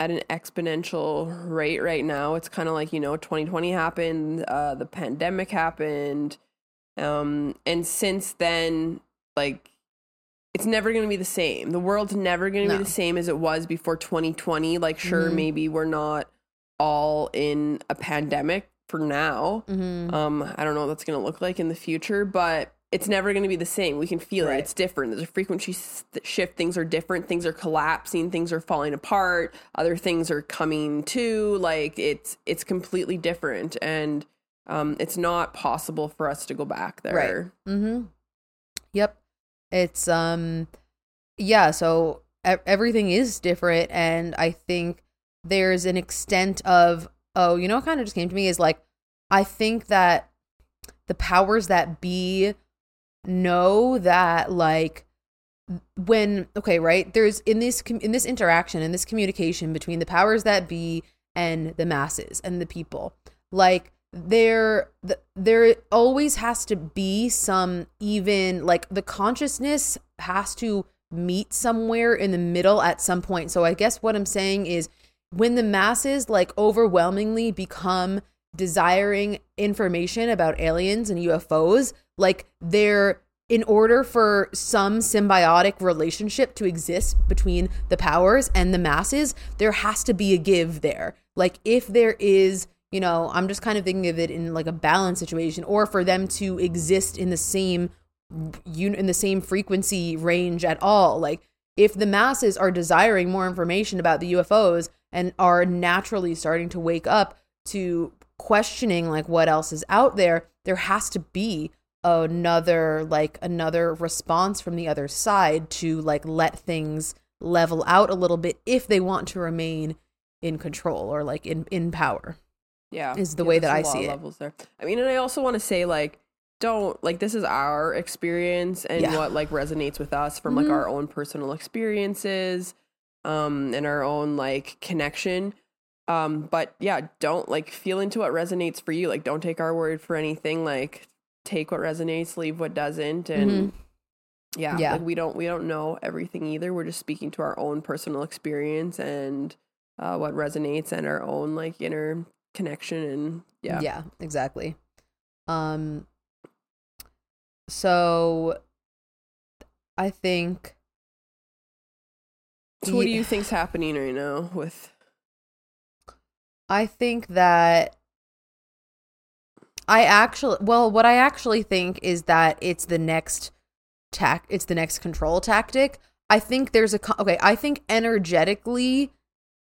at an exponential rate right now. It's kind of like, you know, 2020 happened, uh, the pandemic happened. Um, and since then, like, it's never going to be the same. The world's never going to No. be the same as it was before 2020. Like, sure, Mhm. maybe we're not all in a pandemic for now. mm-hmm. Um, I don't know what that's going to look like in the future, but it's never going to be the same. We can feel Right. it. It's different. There's a frequency shift. Things are different. Things are collapsing. Things are falling apart. Other things are coming to. Like it's it's completely different, and um, it's not possible for us to go back there. Mm-hmm. Yep. It's um yeah, so e- everything is different and I think there's an extent of oh, you know what kind of just came to me is like I think that the powers that be know that like when okay right there's in this in this interaction in this communication between the powers that be and the masses and the people like there there always has to be some even like the consciousness has to meet somewhere in the middle at some point. So i guess what i'm saying is when the masses like overwhelmingly become desiring information about aliens and UFOs, like they're in order for some symbiotic relationship to exist between the powers and the masses, there has to be a give there. Like if there is, you know, I'm just kind of thinking of it in like a balance situation or for them to exist in the same un- in the same frequency range at all. Like if the masses are desiring more information about the UFOs and are naturally starting to wake up to questioning like what else is out there, there has to be another like another response from the other side to like let things level out a little bit if they want to remain in control or like in in power. Yeah, Is the Yeah, way that I see it. Levels there. I mean, and I also want to say like. Don't like this is our experience and Yeah. what like resonates with us from like Mhm. our own personal experiences um and our own like connection um but yeah don't like feel into what resonates for you like don't take our word for anything like take what resonates leave what doesn't and yeah, Mm-hmm. Yeah. like we don't we don't know everything either we're just speaking to our own personal experience and uh what resonates and our own like inner connection and yeah Yeah, exactly. Um so I think so what do you think's happening right now with I think that I actually well what I actually think is that it's the next tac it's the next control tactic. I think there's a okay, I think energetically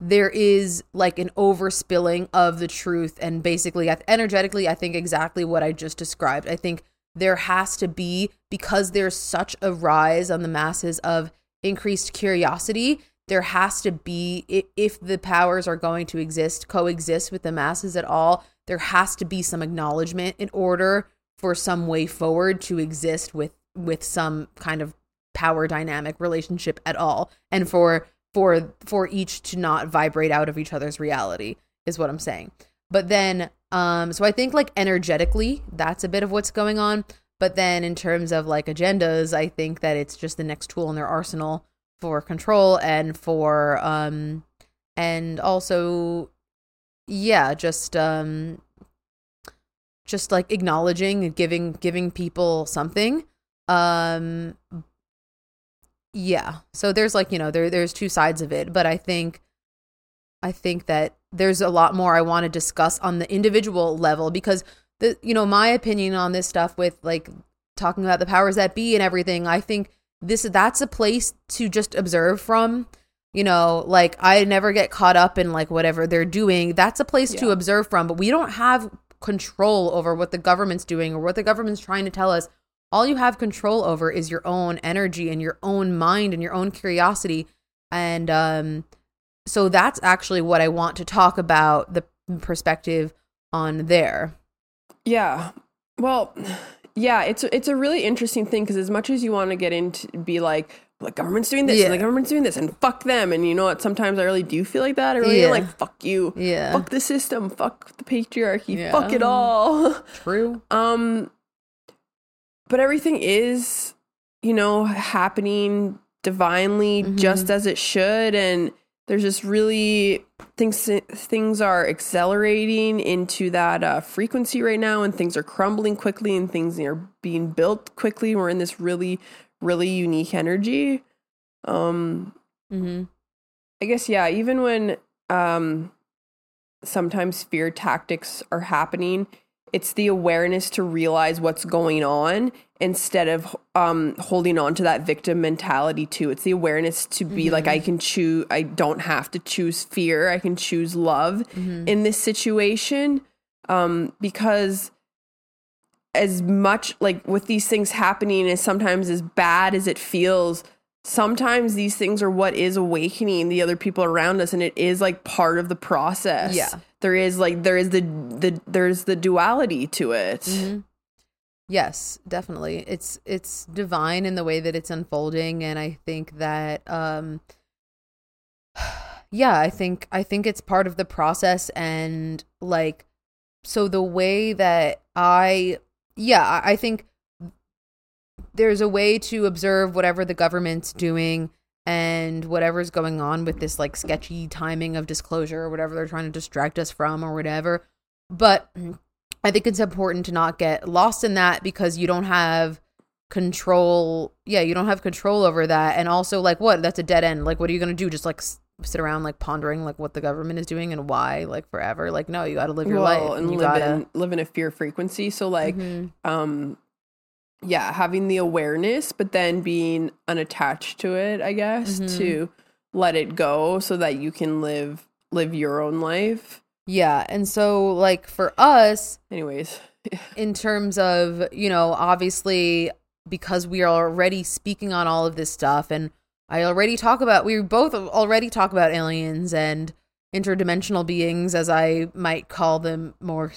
there is like an overspilling of the truth and basically energetically I think exactly what I just described. I think there has to be because there's such a rise on the masses of increased curiosity there has to be if the powers are going to exist coexist with the masses at all there has to be some acknowledgement in order for some way forward to exist with with some kind of power dynamic relationship at all and for for for each to not vibrate out of each other's reality is what i'm saying. But then um so i think like energetically that's a bit of what's going on. But then in terms of like agendas i think that it's just the next tool in their arsenal for control and for um and also yeah just um just like acknowledging and giving giving people something. Um yeah. So there's like you know there there's two sides of it but i think i think that there's a lot more i want to discuss on the individual level because the you know my opinion on this stuff with like talking about the powers that be and everything i think this that's a place to just observe from you know like i never get caught up in like whatever they're doing. That's a place to observe from but we don't have control over what the government's doing or what the government's trying to tell us. All you have control over is your own energy and your own mind and your own curiosity. And um so that's actually what i want to talk about the perspective on there. Yeah. Well, yeah, it's it's a really interesting thing because as much as you want to get into be like the government's doing this Yeah. and the government's doing this and fuck them and you know what sometimes I really do feel like that. I really Yeah. like fuck you. yeah Fuck the system, fuck the patriarchy, Yeah. fuck it all. <laughs> true um but everything is, you know, happening divinely Mhm. just as it should and there's just really things things are accelerating into that uh, frequency right now and things are crumbling quickly and things are being built quickly we're in this really really unique energy um mm-hmm. I guess yeah, even when um sometimes fear tactics are happening, it's the awareness to realize what's going on instead of um holding on to that victim mentality too. It's the awareness to be like I can choose I don't have to choose fear, I can choose love Mm-hmm. in this situation um because as much like with these things happening as sometimes as bad as it feels sometimes these things are what is awakening the other people around us and it is like part of the process Yeah. there is like there is the the there's the duality to it Mhm. Yes, definitely. It's it's divine in the way that it's unfolding and I think that um <sighs> yeah, I think I think it's part of the process and like so the way that I yeah, I, I think there's a way to observe whatever the government's doing and whatever's going on with this like sketchy timing of disclosure or whatever they're trying to distract us from or whatever. But I think it's important to not get lost in that because you don't have control. Yeah, you don't have control over that. And also, like, what? That's a dead end. Like, what are you going to do? Just like sit around, like, pondering, like, what the government is doing and why, like, forever? Like, no, you got to live your well, life. and live gotta. in live in a fear frequency so like Mhm. um yeah having the awareness but then being unattached to it i guess Mhm. to let it go so that you can live live your own life Yeah. And so, like, for us, anyways <laughs> in terms of you know obviously because we are already speaking on all of this stuff and i already talk about we both already talk about aliens and interdimensional beings as i might call them more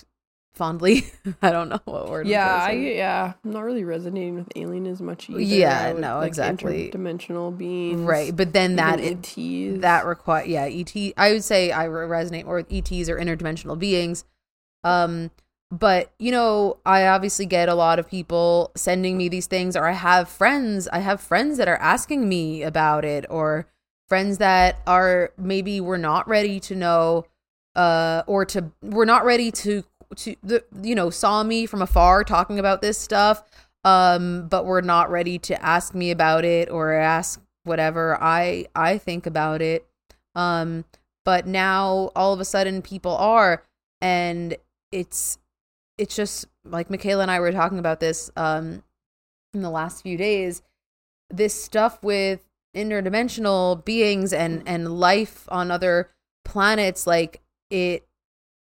fondly <laughs> i don't know what word yeah I, yeah, I'm not really resonating with alien as much either Yeah, no, like, exactly. interdimensional beings right but then that even it, ETs. that require yeah et i would say i resonate more with ets or interdimensional beings um but you know i obviously get a lot of people sending me these things or i have friends i have friends that are asking me about it or friends that are maybe we're not ready to know uh or to we're not ready to to the you know saw me from afar talking about this stuff um but we're not ready to ask me about it or ask whatever i i think about it. Um but now all of a sudden people are and it's it's just like mikayla and i were talking about this um in the last few days this stuff with interdimensional beings and and life on other planets like it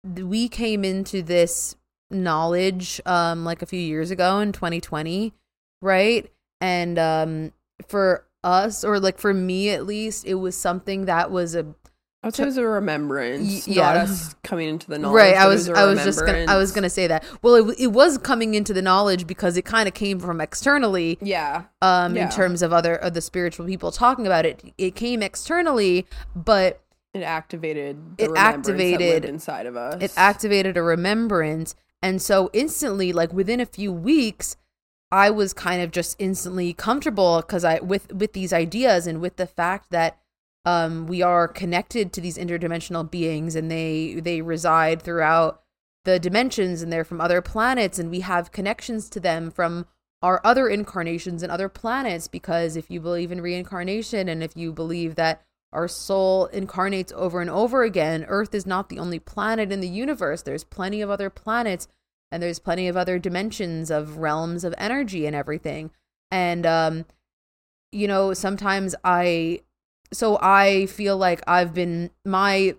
we came into this knowledge um like a few years ago in 2020 right and um for us or like for me at least it was something that was a I would say it was a remembrance, Y- not yeah. us coming into the knowledge. right i was a i was just gonna i was gonna say that well it, it was coming into the knowledge because it kind of came from externally Yeah, um Yeah. in terms of other of the spiritual people talking about it it came externally but it activated. The It activated- inside of us. it activated a remembrance and so instantly like within a few weeks i was kind of just instantly comfortable because i with with these ideas and with the fact that um we are connected to these interdimensional beings and they they reside throughout the dimensions and they're from other planets and we have connections to them from our other incarnations and other planets because if you believe in reincarnation and if you believe that our soul incarnates over and over again. Earth is not the only planet in the universe. There's plenty of other planets and there's plenty of other dimensions of realms of energy and everything. And um you know sometimes i so I feel like I've been my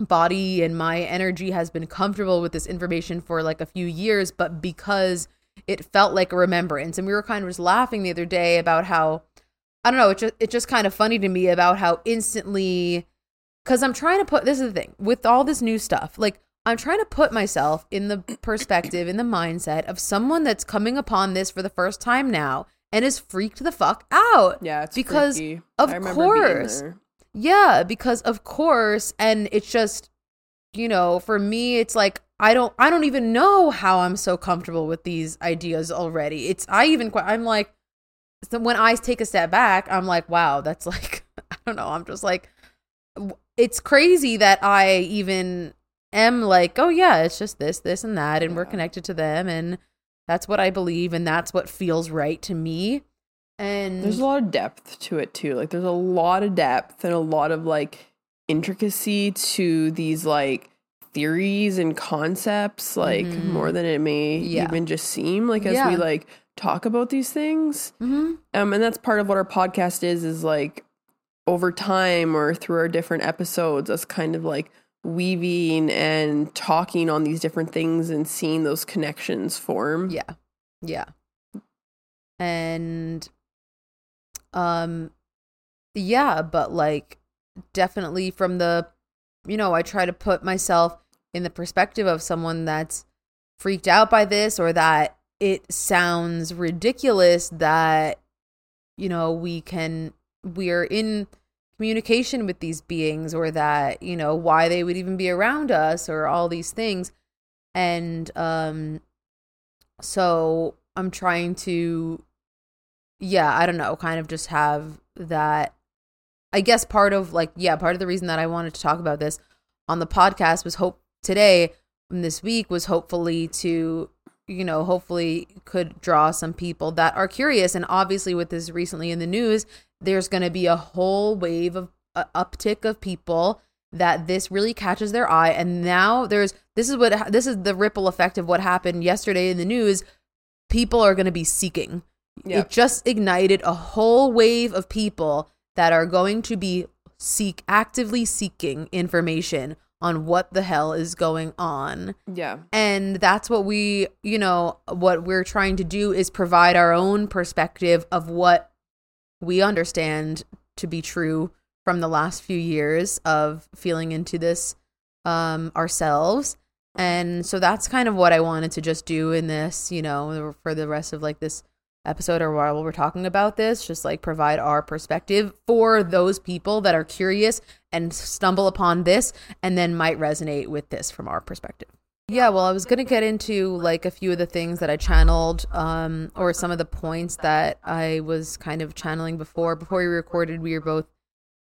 body and my energy has been comfortable with this information for like a few years, but because it felt like a remembrance. And we were kind of just laughing the other day about how I don't know, it just it's just kind of funny to me about how instantly cuz I'm trying to put this is the thing with all this new stuff. Like I'm trying to put myself in the perspective, in the mindset of someone that's coming upon this for the first time now and is freaked the fuck out. Yeah, it's because freaky. of I remember being course. Yeah, because of course, and it's just, you know, for me, it's like I don't, I don't even know how I'm so comfortable with these ideas already. It's, I even, I'm like, so when I take a step back, I'm like, wow, that's <laughs> like, I don't know, I'm just like, it's crazy that I even am like, oh yeah, it's just this, this, and that, and we're connected to them, and that's what I believe, and that's what feels right to me. And There's a lot of depth to it too. Like there's a lot of depth and a lot of like intricacy to these like theories and concepts like Mhm. more than it may Yeah. even just seem like as Yeah. we like talk about these things. Mhm. Um and that's part of what our podcast is is like over time or through our different episodes us kind of like weaving and talking on these different things and seeing those connections form. Yeah. Yeah. And um yeah, but like definitely from the you know, I try to put myself in the perspective of someone that's freaked out by this or that it sounds ridiculous that you know, we can we're in communication with these beings or that, you know, why they would even be around us or all these things. And um so I'm trying to yeah, I don't know, kind of just have that I guess part of like yeah, part of the reason that I wanted to talk about this on the podcast was hope today and this week was hopefully to you know, hopefully could draw some people that are curious. And obviously with this recently in the news, there's going to be a whole wave of uh, uptick of people that this really catches their eye. And now there's this is what this is the ripple effect of what happened yesterday in the news. People are going to be seeking. Yeah. it just ignited a whole wave of people that are going to be seek actively seeking information on what the hell is going on Yeah. and that's what we you know what we're trying to do is provide our own perspective of what we understand to be true from the last few years of feeling into this um ourselves and so that's kind of what i wanted to just do in this you know for the rest of like this episode or while we're talking about this just like provide our perspective for those people that are curious and stumble upon this and then might resonate with this from our perspective. Yeah, well, I was going to get into like a few of the things that I channeled um or some of the points that I was kind of channeling before. Before we recorded we were both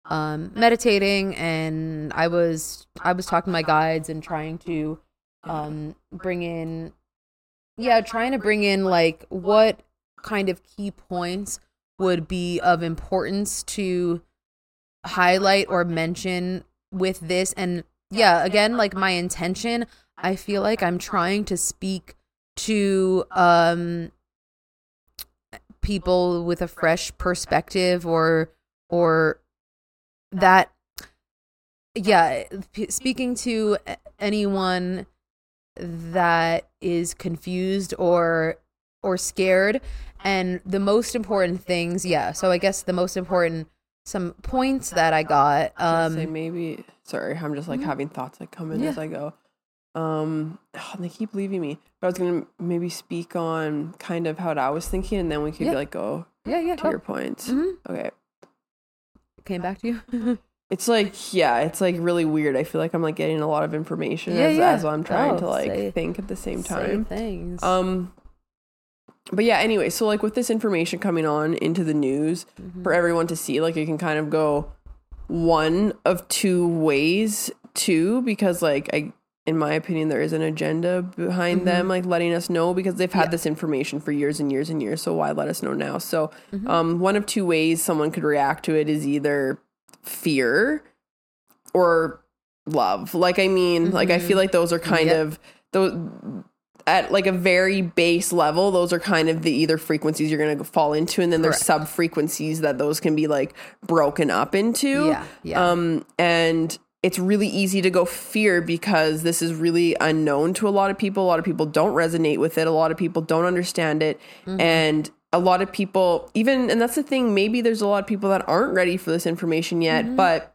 um meditating and I was I was talking to my guides and trying to um bring in yeah, trying to bring in like what kind of key points would be of importance to highlight or mention with this. And yeah, again like my intention I feel like I'm trying to speak to um people with a fresh perspective or or that yeah, speaking to anyone that is confused or or scared and the most important things, yeah. So I guess the most important some points that I got Um, say maybe. Sorry, I'm just like Mhm. having thoughts that come in Yeah. as I go. Um, <sighs> and they keep leaving me. But I was gonna maybe speak on kind of how I was thinking, and then we could Yeah. like go yeah, yeah. to your points. Mhm. Okay. Came back to you. <laughs> It's like yeah, it's like really weird. I feel like I'm like getting a lot of information Yeah, as, yeah. as I'm trying Oh, to like think at the same time. things. Um, but yeah. Anyway, so like with this information coming on into the news Mhm. for everyone to see, like it can kind of go one of two ways too, because like I, in my opinion, there is an agenda behind Mhm. them, like letting us know because they've had Yeah. this information for years and years and years. So why let us know now? So, Mhm. um, one of two ways someone could react to it is either fear or love. Like I mean, like I feel like those are kind Yep. of those at like a very base level, those are kind of the either frequencies you're going to fall into, and then there's sub frequencies that those can be like broken up into. Yeah, yeah. Um, and it's really easy to go fear because this is really unknown to a lot of people. A lot of people don't resonate with it. A lot of people don't understand it, Mm-hmm. and a lot of people even and that's the thing. Maybe there's a lot of people that aren't ready for this information yet, Mm-hmm. but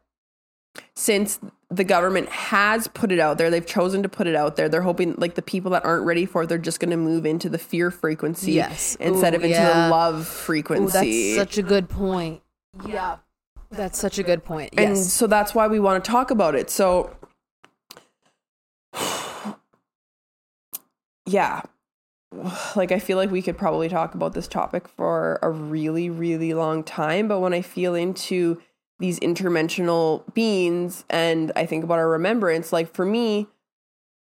since the government has put it out there, they've chosen to put it out there. They're hoping like the people that aren't ready for it, they're just going to move into the fear frequency Yes. instead Ooh, of into yeah. the love Ooh, frequency. that's such a good point. Yeah. That's such a good point. and so that's why we want to talk about it. So <sighs> yeah. Like I feel like we could probably talk about this topic for a really really long time, but when I feel into these interdimensional beings and I think about our remembrance, like for me,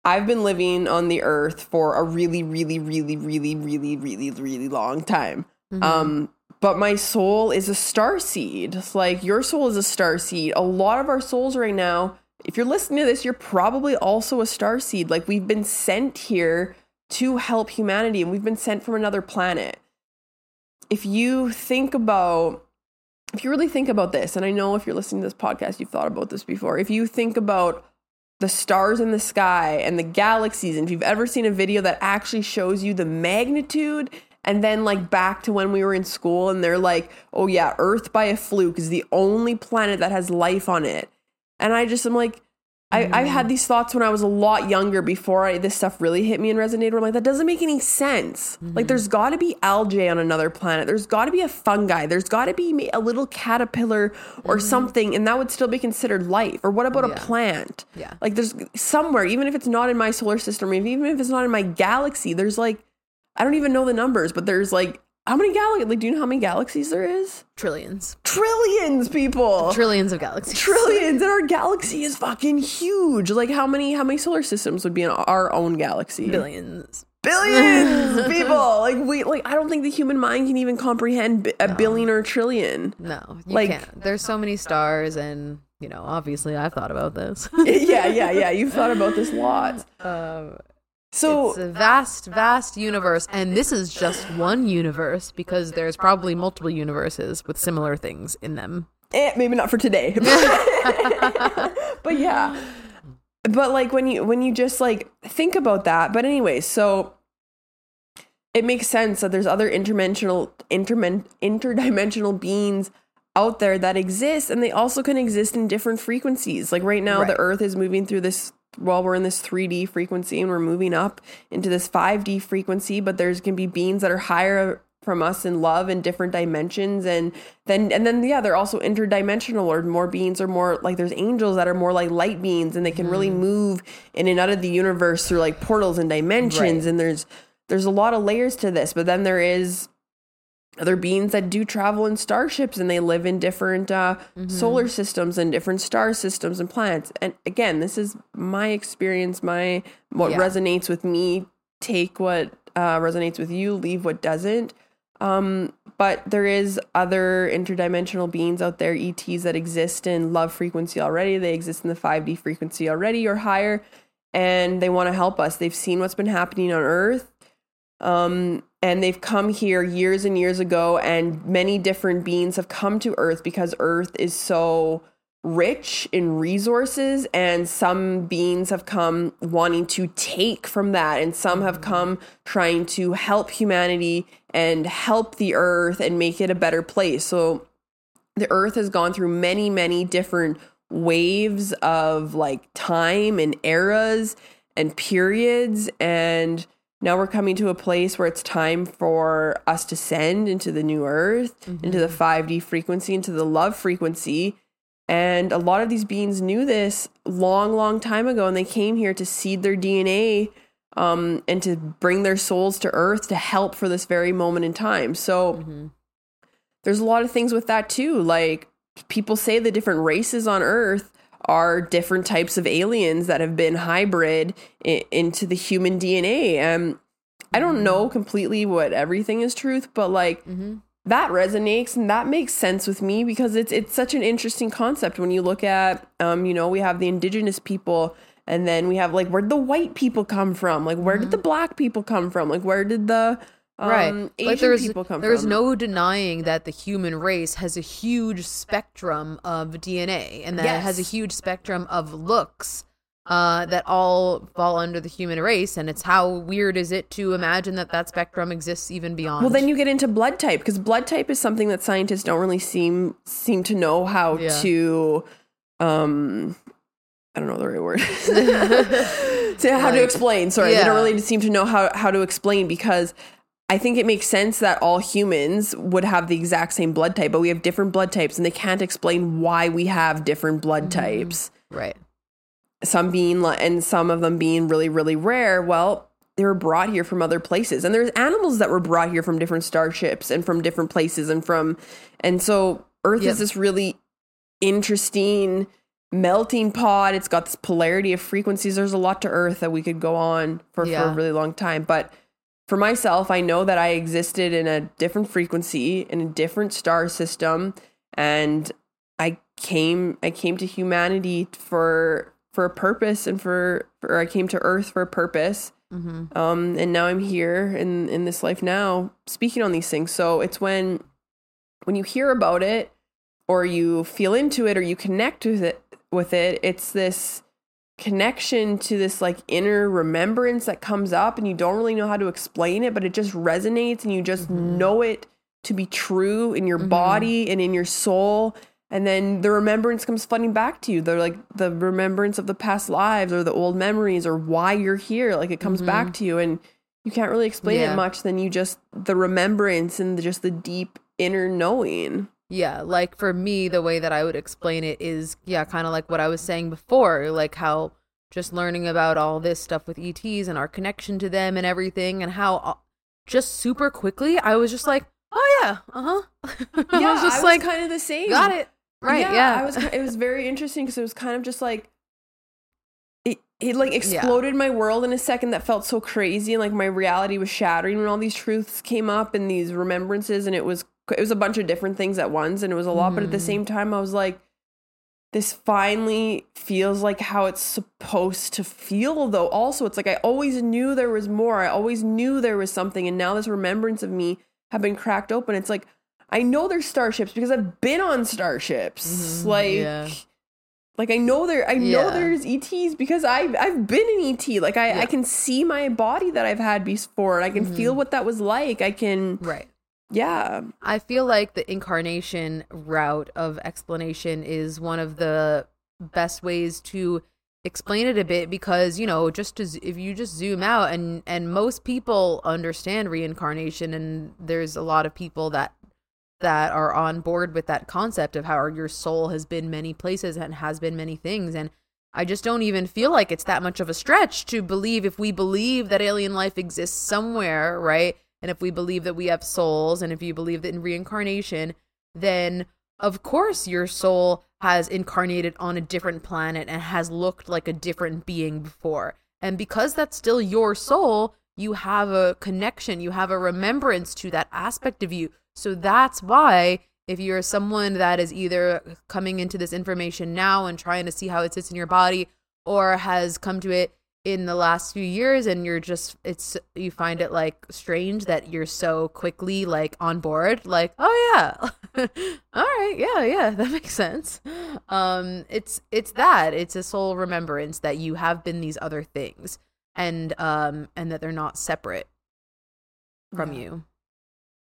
I've been living on the earth for a really really really really really really really long time. Mhm. Um, but my soul is a star seed. It's like your soul is a star seed. A lot of our souls right now, if you're listening to this, you're probably also a star seed. Like we've been sent here to help humanity and we've been sent from another planet. If you think about if you really think about this, and I know if you're listening to this podcast, you've thought about this before. If you think about the stars in the sky and the galaxies, and if you've ever seen a video that actually shows you the magnitude, and then like back to when we were in school, and they're like, oh yeah, Earth by a fluke is the only planet that has life on it. And I just am like, I, I had mm. these thoughts when I was a lot younger before I, this stuff really hit me and resonated. I'm like, that doesn't make any sense. Like, mm. there's got to be algae on another planet. There's got to be a fungi. There's got to be a little caterpillar or mm. something, and that would still be considered life. Or what about Yeah. a plant? Yeah. Like, there's somewhere, even if it's not in my solar system, even if it's not in my galaxy, there's like, I don't even know the numbers, but there's like, how many galaxies? Like, do you know how many galaxies there is? Trillions. Trillions, people Trillions of galaxies. trillions and our galaxy is fucking huge like how many how many solar systems would be in our own galaxy Billions. billions <laughs> people like we like i don't think the human mind can even comprehend a billion or a trillion No, you Like- can't. There's so many stars, and you know, obviously, I've thought about this. <laughs> yeah yeah yeah <laughs> you've thought about this lots um, so it's a vast, vast universe, and this is just one universe because there's probably multiple universes with similar things in them. eh, maybe not for today. <laughs> But yeah. But like when you when you just like think about that but anyway so it makes sense that there's other interdimensional intermen, interdimensional beings out there that exist and they also can exist in different frequencies. Like right now the earth is moving through this while we're in this 3d frequency and we're moving up into this 5d frequency but there's going to be beings that are higher from us in love in different dimensions. And then and then yeah they're also interdimensional or more beings are more like there's angels that are more like light beings and they can really mm-hmm. move in and out of the universe through like portals and dimensions. Right. and there's there's a lot of layers to this but then there is other beings that do travel in starships and they live in different uh, solar systems and different star systems and planets. And again this is my experience my what Yeah. resonates with me take what uh, resonates with you leave what doesn't. Um, but there is other interdimensional beings out there ets that exist in love frequency already. They exist in the 5d frequency already or higher and they want to help us. They've seen what's been happening on earth. Um, and they've come here years and years ago, and many different beings have come to Earth because Earth is so rich in resources, and some beings have come wanting to take from that, and some have come trying to help humanity and help the Earth and make it a better place. So the Earth has gone through many, many different waves of like time and eras and periods and now we're coming to a place where it's time for us to send into the new earth, into the 5D frequency, into the love frequency. And a lot of these beings knew this long, long time ago, and they came here to seed their DNA um, and to bring their souls to earth to help for this very moment in time. So there's a lot of things with that too. Like people say the different races on earth are different types of aliens that have been hybrid I- into the human DNA. Um, I don't know completely what everything is truth, but like that resonates and that makes sense with me because it's it's such an interesting concept when you look at um, you know, we have the indigenous people and then we have like where did the white people come from? Like where did the black people come from? Like where did the right. Asian like there's people come there's from no denying that the human race has a huge spectrum of DNA and that it has a huge spectrum of looks uh, that all fall under the human race. And it's how weird is it to imagine that that spectrum exists even beyond? Well, then you get into blood type because blood type is something that scientists don't really seem seem to know how Yeah. to, um, I don't know the right word. <laughs> <laughs> to how to Like, explain. Sorry, they don't really seem to know how how to explain because. I think it makes sense that all humans would have the exact same blood type, but we have different blood types and they can't explain why we have different blood Mm-hmm. types. right. Some being and some of them being really really rare. Well, they were brought here from other places. And there's animals that were brought here from different starships and from different places and from and so Earth Yep. is this really interesting melting pot. It's got this polarity of frequencies. There's a lot to Earth that we could go on for, for a really long time. But for myself, I know that I existed in a different frequency, in a different star system, and I came I came to humanity for for a purpose and for, for I came to Earth for a purpose. Mm-hmm. Um, and now I'm here in in this life now speaking on these things. So it's when when you hear about it or you feel into it or you connect with it with it, it's this connection to this like inner remembrance that comes up and you don't really know how to explain it, but it just resonates and you just mm-hmm. know it to be true in your mm-hmm. body and in your soul. And then the remembrance comes flooding back to you. They're like the remembrance of the past lives or the old memories or why you're here. Like it comes back mm-hmm. to you and you can't really explain Yeah. it much than you just the remembrance and the, just the deep inner knowing. Yeah, like for me, the way that I would explain it is, yeah, kind of like what I was saying before, like how just learning about all this stuff with ETs and our connection to them and everything, and how just super quickly I was just like, oh yeah, uh huh. Yeah, <laughs> I was just like, kind of the same. got it, right? Yeah, I was. It was very interesting because it was kind of just like it. It like exploded my world in a second. That felt so crazy, and like my reality was shattering when all these truths came up and these remembrances, and it was it was a bunch of different things at once, and it was a lot. But at the same time, I was like. This finally feels like how it's supposed to feel, though. Also, it's like I always knew there was more. I always knew there was something, and now this remembrance of me have been cracked open. It's like I know there's starships because I've been on starships. Mhm, Like, yeah. like I know there. I know there's ETs because I've I've been an ET. Like I Yeah. I can see my body that I've had before, and I can feel what that was like. I can, right. Yeah, I feel like the incarnation route of explanation is one of the best ways to explain it a bit because you know just to, if you just zoom out and and most people understand reincarnation and there's a lot of people that that are on board with that concept of how your soul has been many places and has been many things and I just don't even feel like it's that much of a stretch to believe if we believe that alien life exists somewhere, right? And if we believe that we have souls and if you believe that in reincarnation, then of course your soul has incarnated on a different planet and has looked like a different being before. And because that's still your soul, you have a connection, you have a remembrance to that aspect of you. So that's why if you're someone that is either coming into this information now and trying to see how it sits in your body or has come to it in the last few years and you're just it's you find it like strange that you're so quickly like on board like oh yeah <laughs> all right yeah yeah <laughs> that makes sense um it's it's that it's a soul remembrance that you have been these other things and um and that they're not separate from Yeah. you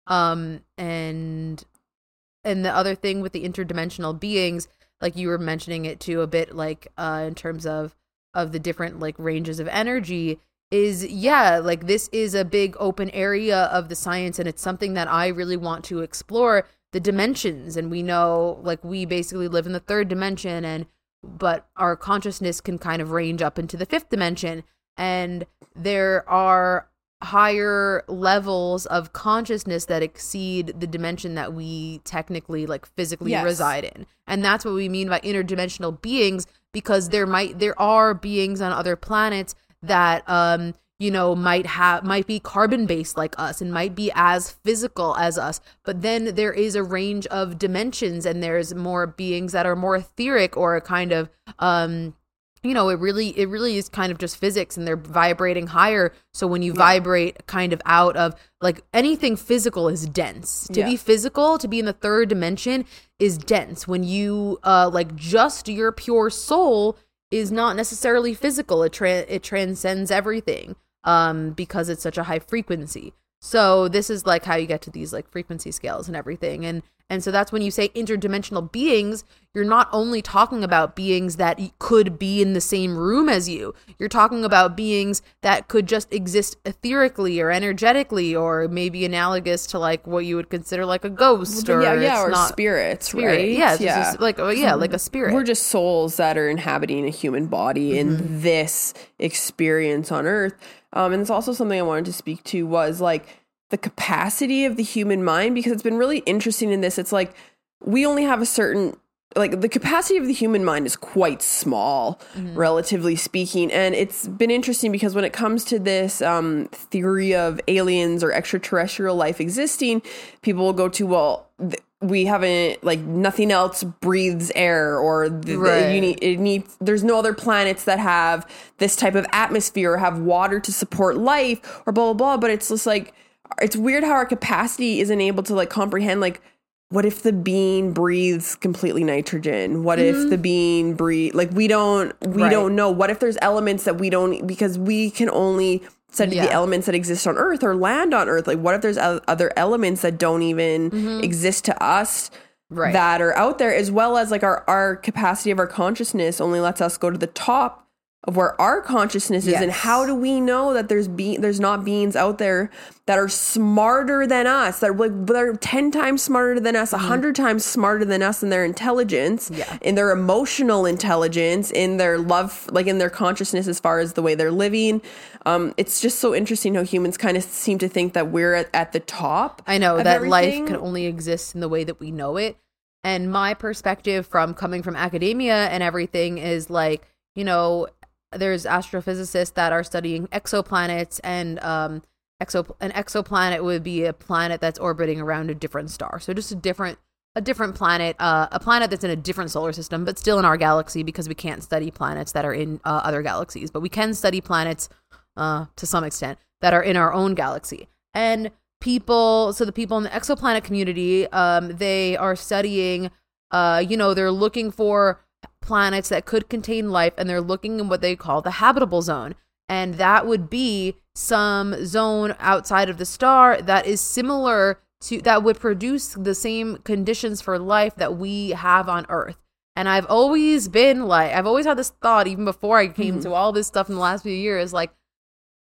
um and and the other thing with the interdimensional beings like you were mentioning it too a bit like uh in terms of of the different like ranges of energy is yeah like this is a big open area of the science and it's something that i really want to explore the dimensions. And we know like we basically live in the third dimension and but our consciousness can kind of range up into the fifth dimension. And there are higher levels of consciousness that exceed the dimension that we technically like physically Yes. reside in. And that's what we mean by interdimensional beings because there might there are beings on other planets that um you know might have might be carbon based like us and might be as physical as us. But then there is a range of dimensions and there's more beings that are more etheric or a kind of um you know it really it really is kind of just physics and they're vibrating higher. So when you vibrate kind of out of like anything physical is dense. To Yeah. be physical to be in the third dimension is dense. When you uh like just your pure soul is not necessarily physical. It tra- it transcends everything um because it's such a high frequency. So this is like how you get to these like frequency scales and everything. And and so that's when you say interdimensional beings you're not only talking about beings that could be in the same room as you you're talking about beings that could just exist etherically or energetically or maybe analogous to like what you would consider like a ghost or yeah, yeah, or not spirits, spirit right? yeah, it's just like oh, yeah like a spirit We're just souls that are inhabiting a human body Mm-hmm. in this experience on Earth. Um, and it's also something I wanted to speak to was like the capacity of the human mind because it's been really interesting in this. It's like we only have a certain like the capacity of the human mind is quite small relatively speaking. And it's been interesting because when it comes to this um, theory of aliens or extraterrestrial life existing people will go to well th- we haven't like nothing else breathes air or the, the- you need it needs there's no other planets that have this type of atmosphere or have water to support life or blah blah blah. But it's just like it's weird how our capacity isn't able to like comprehend like what if the bean breathes completely nitrogen what if the bean breathe like we don't we Mm-hmm. Right. don't know what if there's elements that we don't because we can only study Yeah. the elements that exist on earth or land on earth like what if there's other elements that don't even exist to us Mm-hmm. Right. that are out there as well as like our our capacity of our consciousness only lets us go to the top of where our consciousness is and how do we know that there's be there's not beings out there that are smarter than us that are like they're 10 times smarter than us a 100 times smarter than us in their intelligence Mm-hmm. Yeah. in their emotional intelligence in their love like in their consciousness as far as the way they're living um it's just so interesting how humans kind of seem to think that we're at, at the top I know that life everything. can only exist in the way that we know it. And my perspective from coming from academia and everything is like, you know, there's astrophysicists that are studying exoplanets and um exo an exoplanet would be a planet that's orbiting around a different star. So just a different a different planet, uh, a planet that's in a different solar system, but still in our galaxy because we can't study planets that are in uh, other galaxies, but we can study planets uh, to some extent that are in our own galaxy. And people, so the people in the exoplanet community, um, they are studying, uh, you know, they're looking for planets that could contain life and they're looking in what they call the habitable zone. And that would be some zone outside of the star that is similar to, that would produce the same conditions for life that we have on Earth. And I've always been like, I've always had this thought, even before I came mm-hmm. to all this stuff in the last few years, like,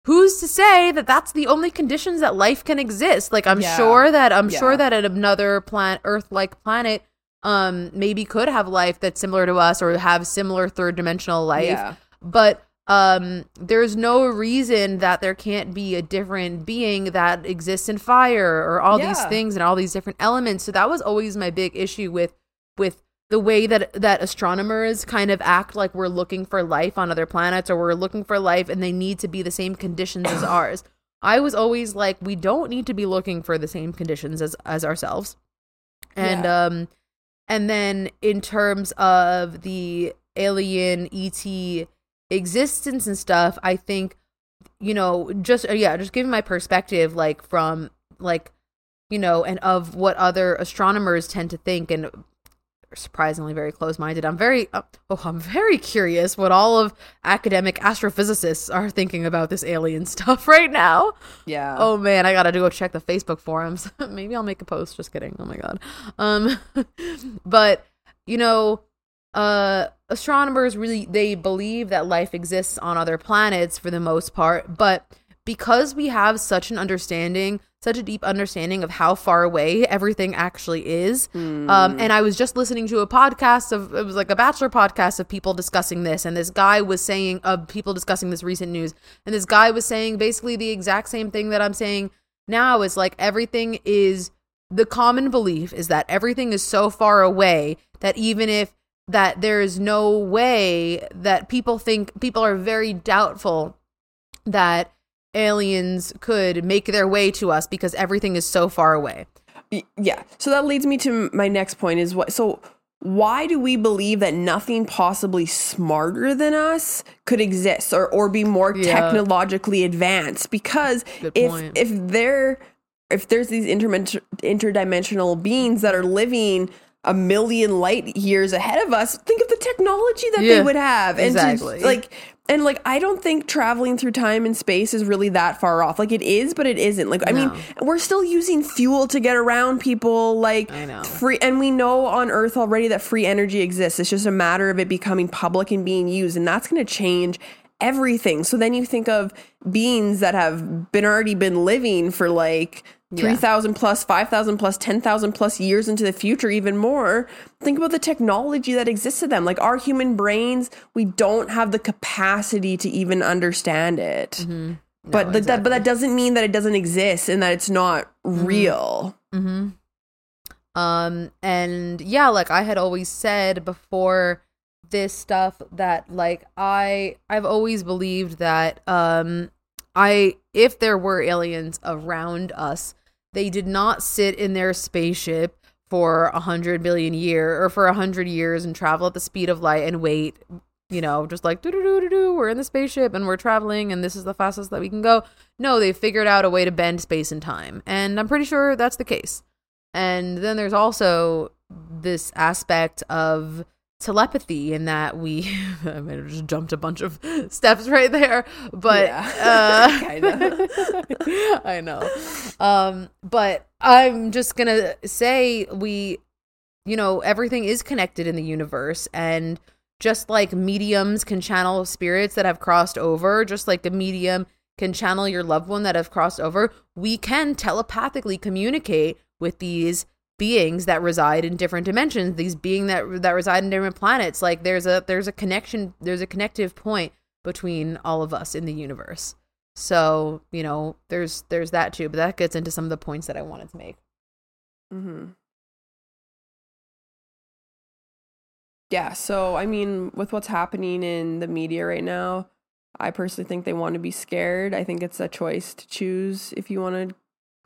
who's to say that that's the only conditions that life can exist? Like, I'm Yeah. sure that I'm Yeah. sure that at another planet, Earth-like planet, um, maybe could have life that's similar to us or have similar third dimensional life. Yeah. But um, there's no reason that there can't be a different being that exists in fire or all these things and all these different elements. So that was always my big issue with with the way that that astronomers kind of act like we're looking for life on other planets or we're looking for life and they need to be the same conditions as <coughs> ours. I was always like we don't need to be looking for the same conditions as as ourselves. And Yeah. um and then in terms of the alien ET existence and stuff, I think you know, just uh, yeah, just giving my perspective like from like you know, and of what other astronomers tend to think and surprisingly very close-minded. I'm very uh, oh, I'm very curious what all of academic astrophysicists are thinking about this alien <laughs> stuff right now. Yeah. Oh man, I gotta go check the Facebook forums. <laughs> Maybe I'll make a post. Just kidding. Oh my god. Um, <laughs> but you know, uh, astronomers really they believe that life exists on other planets for the most part, but because we have such an understanding, such a deep understanding of how far away everything actually is. Um, and I was just listening to a podcast of it was like a bachelor podcast of people discussing this, and this guy was saying of people discussing this recent news, and this guy was saying basically the exact same thing that I'm saying now is like everything is the common belief is that everything is so far away that even if that there is no way that people think people are very doubtful that aliens could make their way to us because everything is so far away. Yeah so that leads me to my next point is what so why do we believe that nothing possibly smarter than us could exist or, or be more Yeah. technologically advanced? Because if if they're if there's these interdimen- interdimensional beings that are living a million light years ahead of us, think of the technology that Yeah, they would have. And to, like and like I don't think traveling through time and space is really that far off. Like it is, but it isn't. Like I mean, we're still using fuel to get around people like I know. free and we know on earth already that free energy exists. It's just a matter of it becoming public and being used and that's going to change everything. So then you think of beings that have been already been living for like Yeah. 3000 plus 5000 plus 10000 plus years into the future even more. Think about the technology that exists to them. Like our human brains we don't have the capacity to even understand it. But th- that, but that doesn't mean that it doesn't exist and that it's not real. Mm-hmm. Um, and yeah, like I had always said before this stuff that like I I've always believed that um I if there were aliens around us, they did not sit in their spaceship for a hundred billion year or for a hundred years and travel at the speed of light and wait you know, just like do do do do do. We're in the spaceship and we're traveling, and this is the fastest that we can go. No, they figured out a way to bend space and time, and I'm pretty sure that's the case. And then there's also this aspect of telepathy in that we <laughs> I might have just jumped a bunch of steps right there but Yeah. uh <laughs> <laughs> I know um but I'm just going to say we you know everything is connected in the universe and just like mediums can channel spirits that have crossed over just like a medium can channel your loved one that have crossed over we can telepathically communicate with these beings that reside in different dimensions these being that that reside in different planets like there's a there's a connection there's a connective point between all of us in the universe so you know there's there's that too but that gets into some of the points that i wanted to make Mm-hmm. Yeah, so I mean, with what's happening in the media right now, I personally think they want to be scared. I think it's a choice to choose if you want to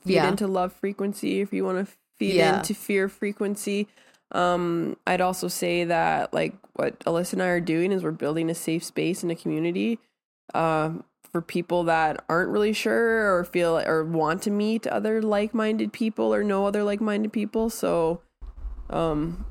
feed Yeah. into love frequency, if you want to feed Yeah. into fear frequency. Um, I'd also say that like what Alyssa and I are doing is we're building a safe space and a community um, for people that aren't really sure or feel or want to meet other like-minded people or know other like-minded people. So, um,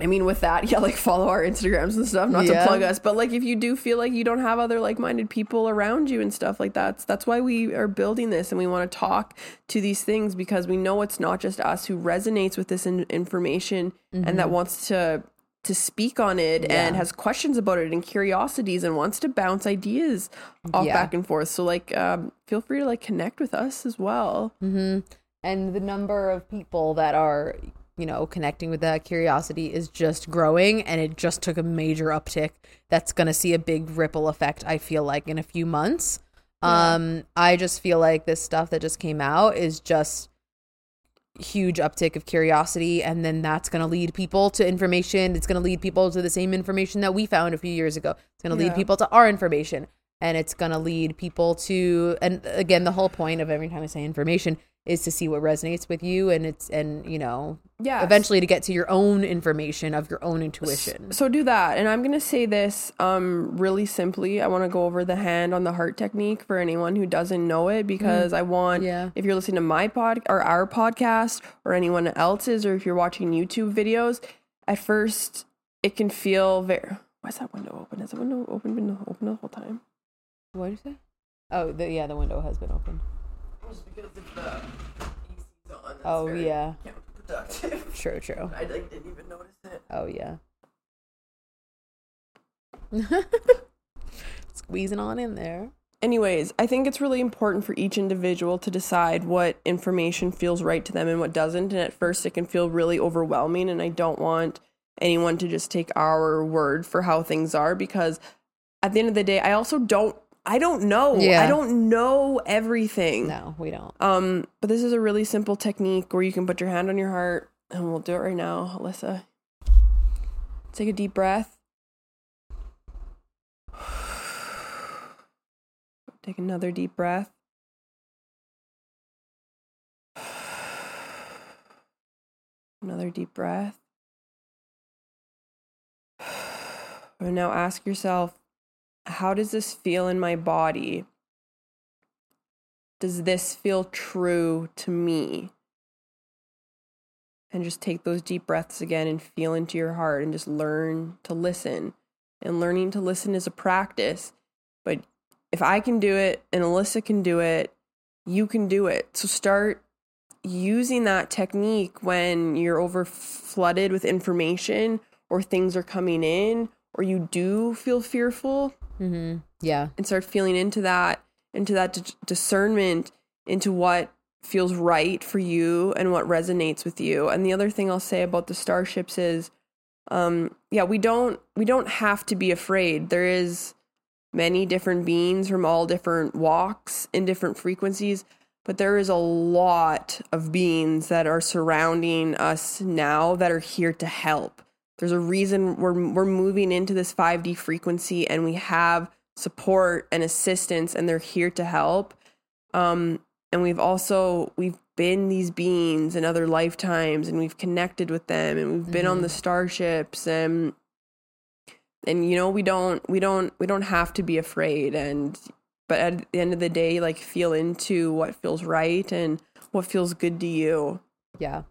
I mean, with that, <laughs> yeah, like follow our Instagrams and stuff. Not Yeah. to plug us, but like if you do feel like you don't have other like-minded people around you and stuff like that, that's why we are building this and we want to talk to these things because we know it's not just us who resonates with this in- information and that wants to to speak on it and Mm-hmm. Has questions about it and curiosities and wants to bounce ideas off Yeah. back and forth. So like, um, feel free to like connect with us as well. hmm And the number of people that are, you know, connecting with that curiosity is just growing, and it just took a major uptick. That's going to see a big ripple effect. I feel like in a few months. Um, I just feel like this stuff that just came out is just huge uptick of curiosity and then that's going to lead people to information it's going to lead people to the same information that we found a few years ago it's going to lead people to our information and it's going to lead people to and again the whole point of every time i say information is to see what resonates with you and it's and you know Yeah. eventually to get to your own information of your own intuition So do that. And I'm going to say this um really simply. I want to go over the hand on the heart technique for anyone who doesn't know it because I want Yeah. if you're listening to my pod or our podcast or anyone else's or if you're watching YouTube videos, at first it can feel very Why is that window open? Is the window open been open the whole time? what did you say oh the, yeah the window has been open Just because if the AC's on, that's oh very yeah counterproductive. <laughs> true true I like didn't even notice it. Oh yeah. <laughs> Squeezing on in there. Anyways, I think it's really important for each individual to decide what information feels right to them and what doesn't. And at first, it can feel really overwhelming. And I don't want anyone to just take our word for how things are because at the end of the day, I also don't. I don't know. Yeah. I don't know everything. No, we don't. Um, but this is a really simple technique where you can put your hand on your heart, and we'll do it right now, Alyssa. Take a deep breath. Take another deep breath. Another deep breath. And now ask yourself, how does this feel in my body? Does this feel true to me? And just take those deep breaths again and feel into your heart and just learn to listen. And learning to listen is a practice. But if I can do it and Alyssa can do it, you can do it. So start using that technique when you're over flooded with information or things are coming in or you do feel fearful. Mm-hmm. Yeah. And start feeling into that, into that d- discernment, into what feels right for you and what resonates with you. And the other thing I'll say about the starships is um yeah, we don't we don't have to be afraid. There is many different beings from all different walks in different frequencies, but there is a lot of beings that are surrounding us now that are here to help. There's a reason we're we're moving into this 5D frequency and we have support and assistance and they're here to help. Um and we've also we've been these beings in other lifetimes and we've connected with them and we've been mm-hmm. on the starships and and you know we don't we don't we don't have to be afraid and but at the end of the day like feel into what feels right and what feels good to you yeah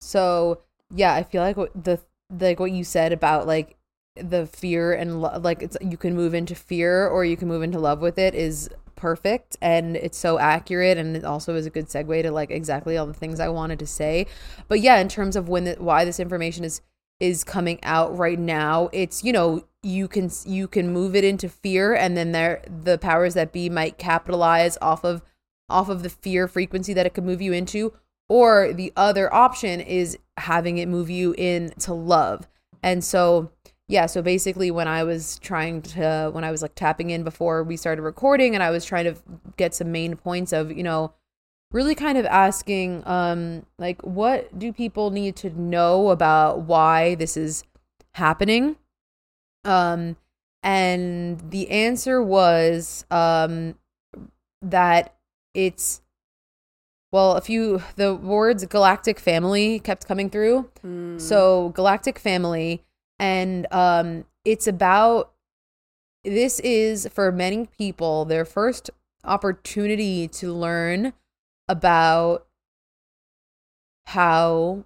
so yeah i feel like the like what you said about like the fear and lo- like it's you can move into fear or you can move into love with it is perfect and it's so accurate and it also is a good segue to like exactly all the things I wanted to say. But yeah, in terms of when the, why this information is is coming out right now, it's you know, you can you can move it into fear and then there the powers that be might capitalize off of off of the fear frequency that it could move you into or the other option is having it move you into love. And so yeah, so basically when I was trying to when I was like tapping in before we started recording and I was trying to get some main points of, you know, really kind of asking um like what do people need to know about why this is happening? Um and the answer was um that it's well, a few the words galactic family kept coming through. Mm. So galactic family and um, it's about this is for many people their first opportunity to learn about how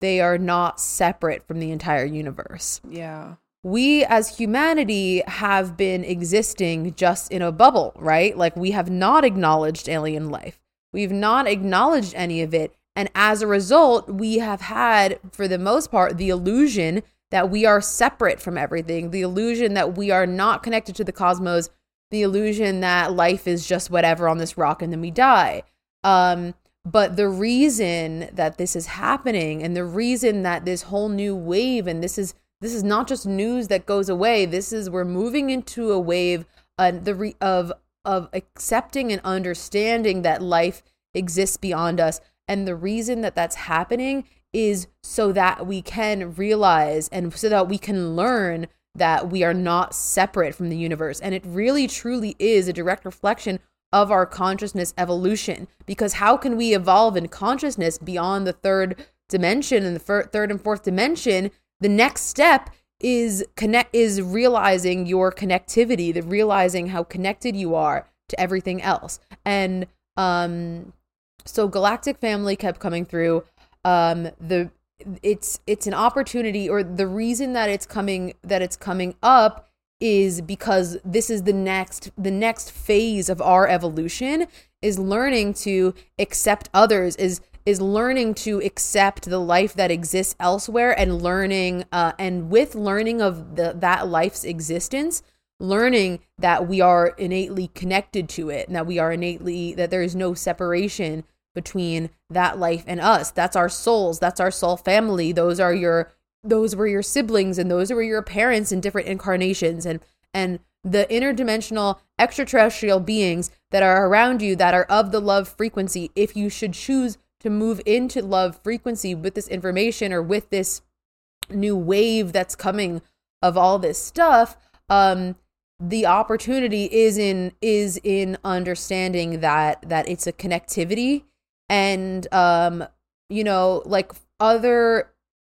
they are not separate from the entire universe. Yeah. We as humanity have been existing just in a bubble, right? Like we have not acknowledged alien life. We've not acknowledged any of it. And as a result, we have had, for the most part, the illusion that we are separate from everything, the illusion that we are not connected to the cosmos, the illusion that life is just whatever on this rock and then we die. Um, but the reason that this is happening and the reason that this whole new wave and this is this is not just news that goes away. This is we're moving into a wave uh, the re- of of accepting and understanding that life exists beyond us. And the reason that that's happening is so that we can realize and so that we can learn that we are not separate from the universe. And it really truly is a direct reflection of our consciousness evolution. Because how can we evolve in consciousness beyond the third dimension and the fir- third and fourth dimension? The next step is connect is realizing your connectivity, the realizing how connected you are to everything else. And um so galactic family kept coming through um the it's it's an opportunity or the reason that it's coming that it's coming up is because this is the next the next phase of our evolution is learning to accept others is is learning to accept the life that exists elsewhere and learning uh, and with learning of the, that life's existence learning that we are innately connected to it and that we are innately that there is no separation between that life and us. That's our souls. That's our soul family. Those are your those were your siblings and those were your parents in different incarnations and and the interdimensional extraterrestrial beings that are around you that are of the love frequency if you should choose to move into love frequency with this information or with this new wave that's coming of all this stuff um the opportunity is in is in understanding that that it's a connectivity and um you know like other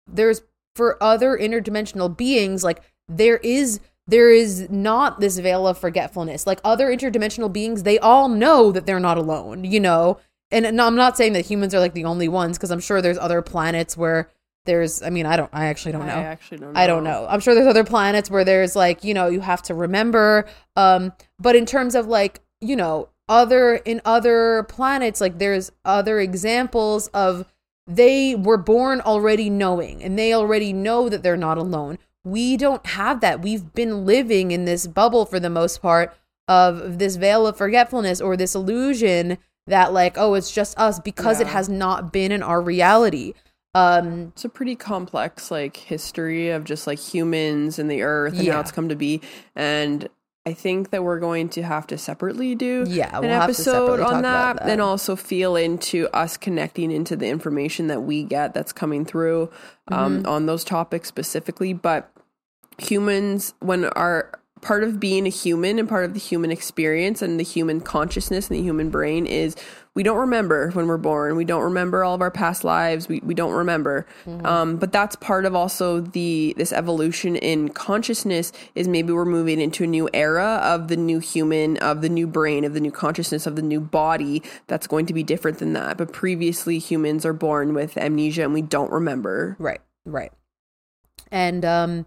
there's for other interdimensional beings like there is there is not this veil of forgetfulness. Like other interdimensional beings, they all know that they're not alone, you know? And no, I'm not saying that humans are like the only ones because I'm sure there's other planets where there's I mean, I don't I actually don't know. I actually don't know. I don't know. I'm sure there's other planets where there's like, you know, you have to remember um but in terms of like, you know, other in other planets like there's other examples of they were born already knowing and they already know that they're not alone we don't have that. We've been living in this bubble for the most part of this veil of forgetfulness or this illusion that like oh it's just us because yeah. it has not been in our reality. Um it's a pretty complex like history of just like humans and the earth and yeah. how it's come to be and I think that we're going to have to separately do yeah, we'll an episode on that, that, and also feel into us connecting into the information that we get that's coming through um, mm-hmm. on those topics specifically. But humans when our part of being a human and part of the human experience and the human consciousness and the human brain is we don't remember when we're born. We don't remember all of our past lives. We, we don't remember. Mm-hmm. um, but that's part of also the this evolution in consciousness is maybe we're moving into a new era of the new human of the new brain of the new consciousness of the new body that's going to be different than that. But previously humans are born with amnesia and we don't remember. Right right. And um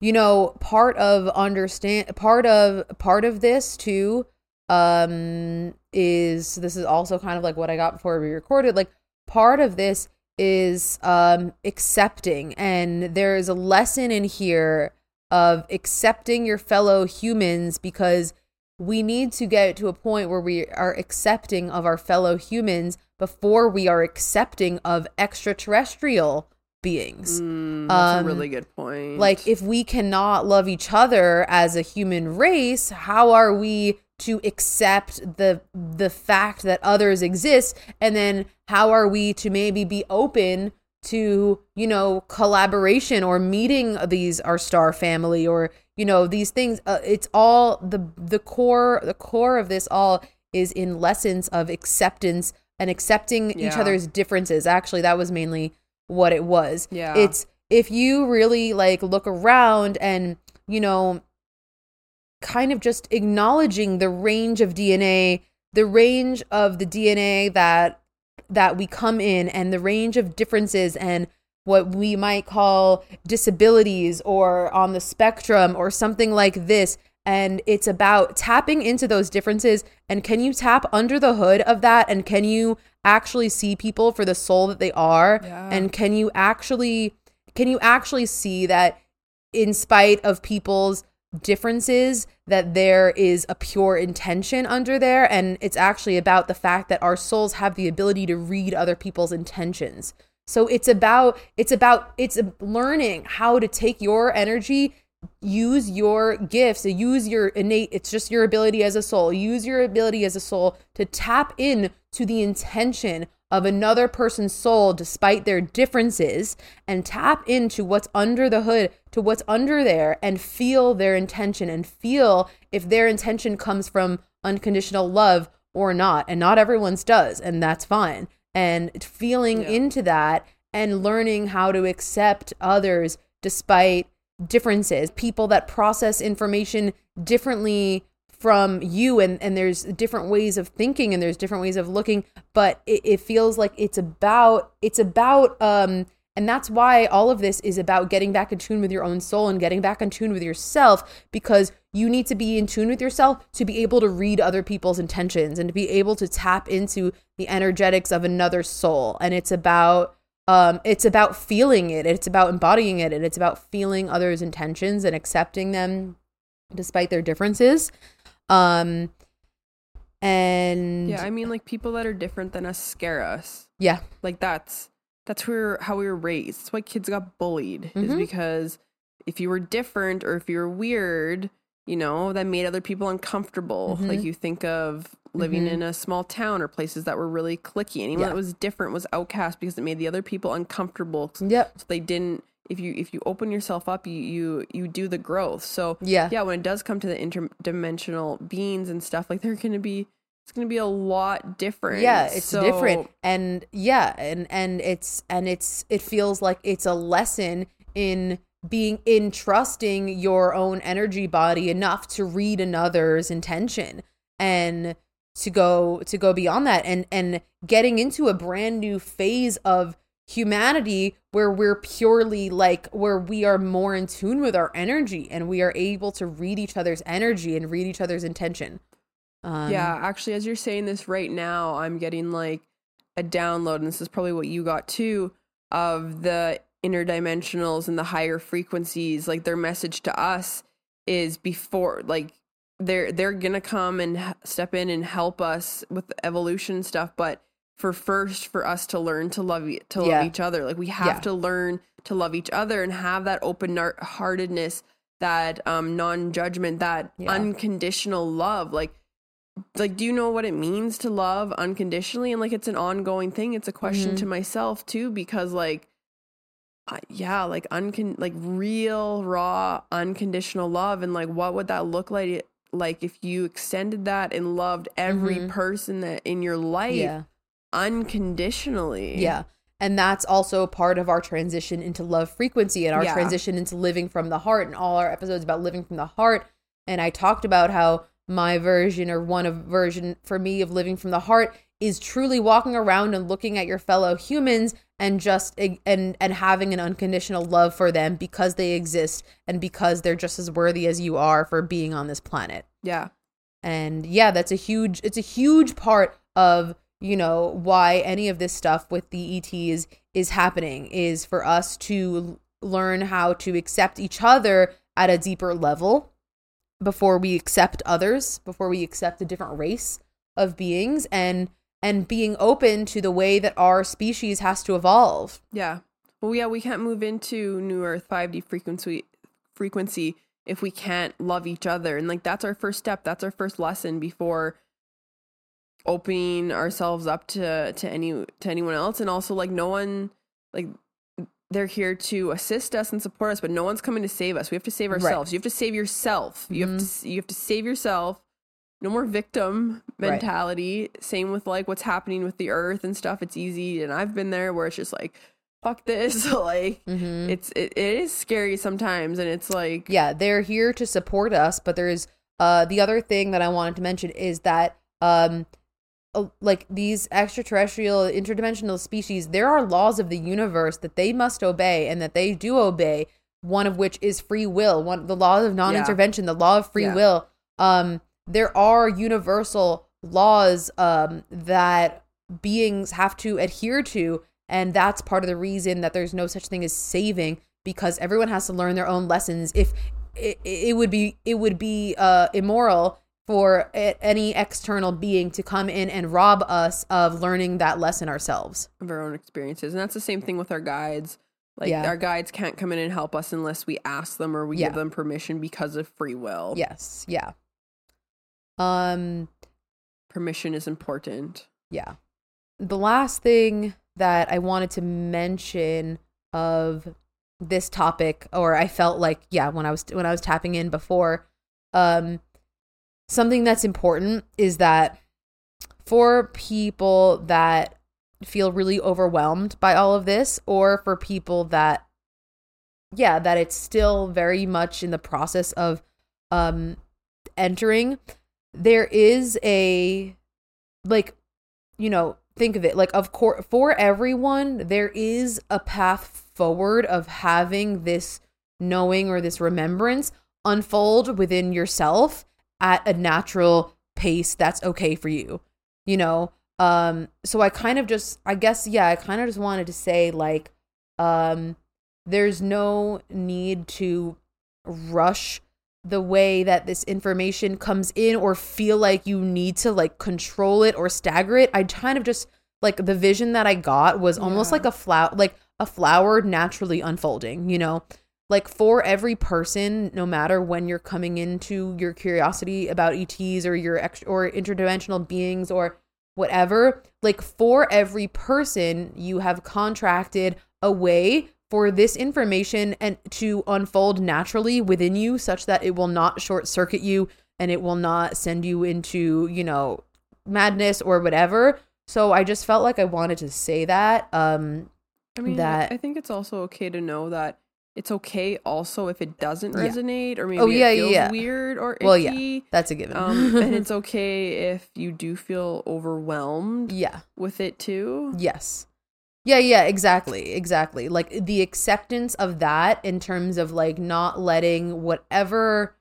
you know part of understand part of part of this too um is this is also kind of like what i got before we recorded like part of this is um accepting. And there is a lesson in here of accepting your fellow humans because we need to get to a point where we are accepting of our fellow humans before we are accepting of extraterrestrial beings. Mm, that's um, a really good point. Like, if we cannot love each other as a human race, how are we to accept the the fact that others exist? And then how are we to maybe be open to you know collaboration or meeting these our star family or you know these things? Uh, it's all the the core the core of this all is in lessons of acceptance and accepting yeah. each other's differences. Actually, that was mainly what it was. Yeah. It's if you really like look around and, you know, kind of just acknowledging the range of DNA, the range of the DNA that that we come in and the range of differences and what we might call disabilities or on the spectrum or something like this and it's about tapping into those differences and can you tap under the hood of that and can you actually see people for the soul that they are? Yeah. and can you actually can you actually see that in spite of people's differences that there is a pure intention under there? And it's actually about the fact that our souls have the ability to read other people's intentions. So it's about it's about it's learning how to take your energy use your gifts. Use your innate it's just your ability as a soul. Use your ability as a soul to tap in to the intention of another person's soul despite their differences and tap into what's under the hood to what's under there and feel their intention and feel if their intention comes from unconditional love or not. And not everyone's does and that's fine. And feeling yeah. into that and learning how to accept others despite differences, people that process information differently from you and and there's different ways of thinking and there's different ways of looking but it, it feels like it's about it's about um and that's why all of this is about getting back in tune with your own soul and getting back in tune with yourself because you need to be in tune with yourself to be able to read other people's intentions and to be able to tap into the energetics of another soul. And it's about um, it's about feeling it. It's about embodying it and it's about feeling others intentions and accepting them despite their differences. Um and yeah i mean like people that are different than us scare us. Yeah. Like that's that's where how we were raised. That's why kids got bullied mm-hmm. is because if you were different or if you were weird you know that made other people uncomfortable mm-hmm. like you think of living mm-hmm. in a small town or places that were really cliquey. Anyone yeah. that was different was outcast because it made the other people uncomfortable. Yep. So they didn't if you if you open yourself up you you you do the growth. So yeah. Yeah, when it does come to the interdimensional beings and stuff, like they're gonna be it's going to be a lot different. Yeah, it's so, different. And yeah, and and it's and it's it feels like it's a lesson in being in trusting your own energy body enough to read another's intention and to go to go beyond that and and getting into a brand new phase of humanity where we're purely like where we are more in tune with our energy and we are able to read each other's energy and read each other's intention. Um, yeah actually as you're saying this right now i'm getting like a download and this is probably what you got too of the interdimensionals and the higher frequencies like their message to us is before like they're they're gonna come and step in and help us with evolution stuff but for first for us to learn to love to love yeah. each other like we have yeah. to learn to love each other and have that open heartedness that um non-judgment that yeah. unconditional love like like do you know what it means to love unconditionally and like it's an ongoing thing it's a question mm-hmm. to myself too because like uh, yeah like uncon like real raw unconditional love and like what would that look like like if you extended that and loved every mm-hmm. person that in your life yeah. unconditionally yeah and that's also part of our transition into love frequency and our yeah. transition into living from the heart and all our episodes about living from the heart and i talked about how my version or one of version for me of living from the heart is truly walking around and looking at your fellow humans and just and and having an unconditional love for them because they exist and because they're just as worthy as you are for being on this planet. Yeah. And yeah, that's a huge it's a huge part of, you know, why any of this stuff with the ETs is happening is for us to learn how to accept each other at a deeper level before we accept others, before we accept a different race of beings and and being open to the way that our species has to evolve. Yeah. Well, yeah, we can't move into New Earth 5D frequency frequency if we can't love each other. And like that's our first step. That's our first lesson before opening ourselves up to to any to anyone else and also like no one like they're here to assist us and support us, but no one's coming to save us. We have to save ourselves. Right. You have to save yourself. Mm-hmm. You have to you have to save yourself no more victim mentality. Right. Same with like what's happening with the earth and stuff. It's easy, and I've been there where it's just like, fuck this. <laughs> like mm-hmm. it's it, it is scary sometimes, and it's like yeah, they're here to support us, but there's uh the other thing that I wanted to mention is that um like these extraterrestrial interdimensional species there are laws of the universe that they must obey and that they do obey one of which is free will one the law of non-intervention yeah. the law of free yeah. will um there are universal laws um, that beings have to adhere to and that's part of the reason that there's no such thing as saving because everyone has to learn their own lessons. If it, it would be it would be uh, immoral for any external being to come in and rob us of learning that lesson ourselves. Of our own experiences. And that's the same thing with our guides. Like yeah. our guides can't come in and help us unless we ask them or we yeah. give them permission because of free will. Yes. Yeah um, permission is important. Yeah. The last thing that I wanted to mention of this topic, or I felt like, yeah, when I was when I was tapping in before, um, something that's important is that for people that feel really overwhelmed by all of this, or for people that, yeah, that it's still very much in the process of um entering there is a like you know think of it like of course for everyone there is a path forward of having this knowing or this remembrance unfold within yourself at a natural pace that's okay for you you know? Um so i kind of just i guess yeah i kind of just wanted to say like um there's no need to rush the way that this information comes in or feel like you need to like control it or stagger it. I kind of just like the vision that I got was almost yeah. like a flower like a flower naturally unfolding, you know? Like for every person, no matter when you're coming into your curiosity about ETs or your ex- or interdimensional beings or whatever, like for every person, you have contracted a way for this information and to unfold naturally within you such that it will not short circuit you and it will not send you into, you know, madness or whatever. So I just felt like I wanted to say that um I mean, that I think it's also okay to know that it's okay also if it doesn't Yeah. resonate or maybe Oh, yeah, it feels yeah. weird or icky. Well, yeah. That's a given. um, and it's <laughs> okay if you do feel overwhelmed yeah. with it too. Yes. Yeah, yeah, exactly. Exactly. Like the acceptance of that in terms of like not letting whatever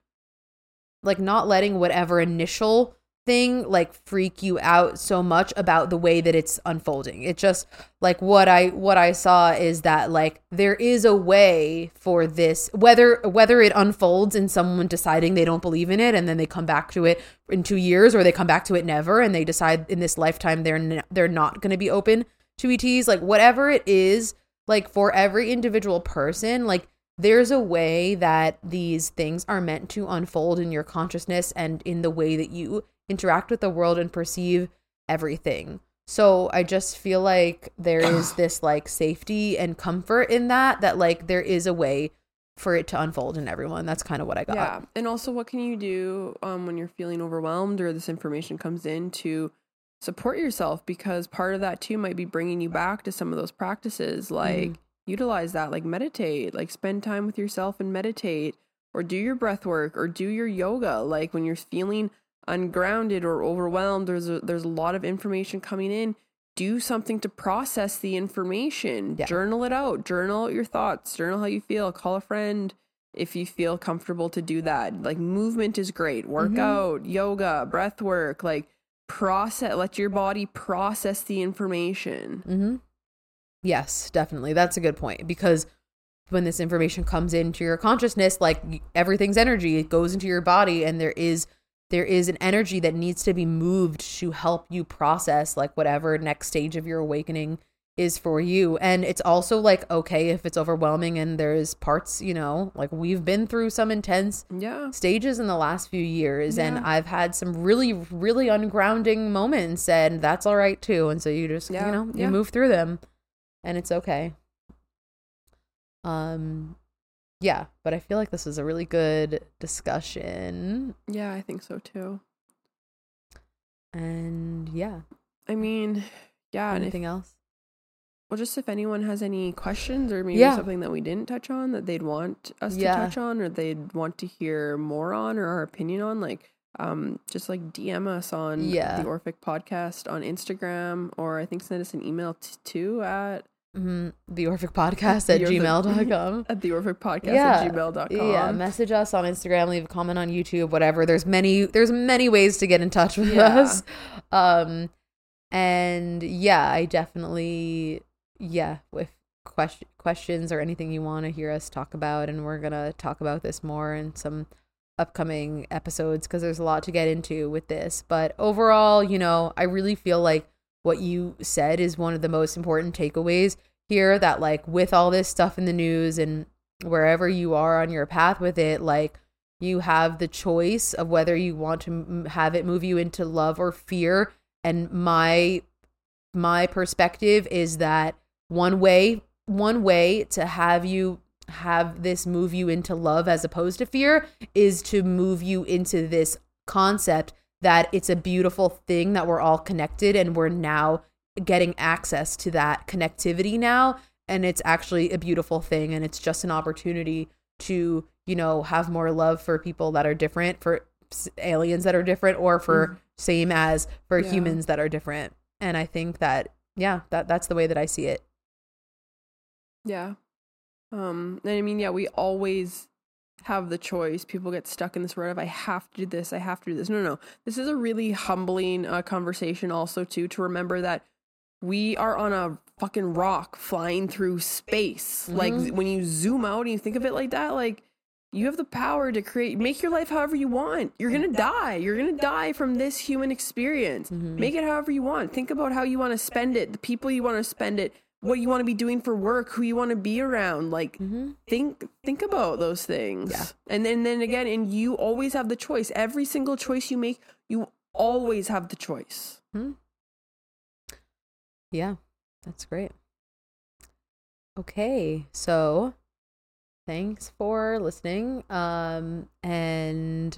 like not letting whatever initial thing like freak you out so much about the way that it's unfolding. It just like what I what I saw is that like there is a way for this whether whether it unfolds in someone deciding they don't believe in it and then they come back to it in 2 years or they come back to it never and they decide in this lifetime they're n- they're not going to be open to ETs like whatever it is like for every individual person like there's a way that these things are meant to unfold in your consciousness and in the way that you interact with the world and perceive everything. So I just feel like there is <sighs> this like safety and comfort in that that like there is a way for it to unfold in everyone. That's kind of what I got. Yeah. And also what can you do um, when you're feeling overwhelmed or this information comes in to support yourself because part of that too might be bringing you back to some of those practices like Mhm. utilize that like meditate like spend time with yourself and meditate or do your breath work or do your yoga. Like when you're feeling ungrounded or overwhelmed there's a, there's a lot of information coming in. Do something to process the information. Yeah. journal it out. Journal out your thoughts. Journal how you feel. Call a friend if you feel comfortable to do that. Like movement is great. Workout yoga breath work like process let your body process the information Mm-hmm. Yes, definitely. That's a good point because when this information comes into your consciousness, like everything's energy, it goes into your body, and there is there is an energy that needs to be moved to help you process like whatever next stage of your awakening is for you. And it's also like okay if it's overwhelming and there's parts, you know, like we've been through some intense yeah. stages in the last few years and I've had some really really ungrounding moments and that's all right too. And so you just Yeah, you know you yeah. move through them and it's okay. Um yeah but I feel like this is a really good discussion. Yeah i think so too. And yeah. I mean yeah and if, anything else well just if anyone has any questions or maybe Yeah. something that we didn't touch on that they'd want us Yeah. to touch on or they'd want to hear more on or our opinion on like um just like dm us on Yeah. the orphic podcast on instagram or i think send us an email t- too at mm-hmm. the Orphic podcast at gmail.com <laughs> at the orphic podcast Yeah. at gmail.com Yeah, message us on Instagram, leave a comment on YouTube, whatever. There's many there's many ways to get in touch with Yeah. us. Um and yeah, I definitely yeah, with question, questions or anything you want to hear us talk about and we're going to talk about this more in some upcoming episodes cuz there's a lot to get into with this. But overall, you know, I really feel like what you said is one of the most important takeaways here that like with all this stuff in the news and wherever you are on your path with it like you have the choice of whether you want to m- have it move you into love or fear and my my perspective is that one way one way to have you have this move you into love as opposed to fear is to move you into this concept that it's a beautiful thing that we're all connected and we're now getting access to that connectivity now and it's actually a beautiful thing and it's just an opportunity to you know have more love for people that are different for aliens that are different or for Mhm. same as for Yeah. humans that are different and i think that yeah that that's the way that i see it Yeah. Um, and I mean, yeah, we always have the choice. People get stuck in this rut of I have to do this, I have to do this. No, no, no. This is a really humbling uh, conversation, also too, to remember that we are on a fucking rock flying through space. Like Mhm. when you zoom out and you think of it like that, like you have the power to create, make your life however you want. You're gonna die. You're gonna die from this human experience. Mhm. Make it however you want. Think about how you want to spend it, the people you want to spend it, what you want to be doing for work, who you want to be around. Like mm-hmm. think think about those things. Yeah. And then then again, and you always have the choice. Every single choice you make, you always have the choice. Yeah, that's great. Okay, so thanks for listening. Um, and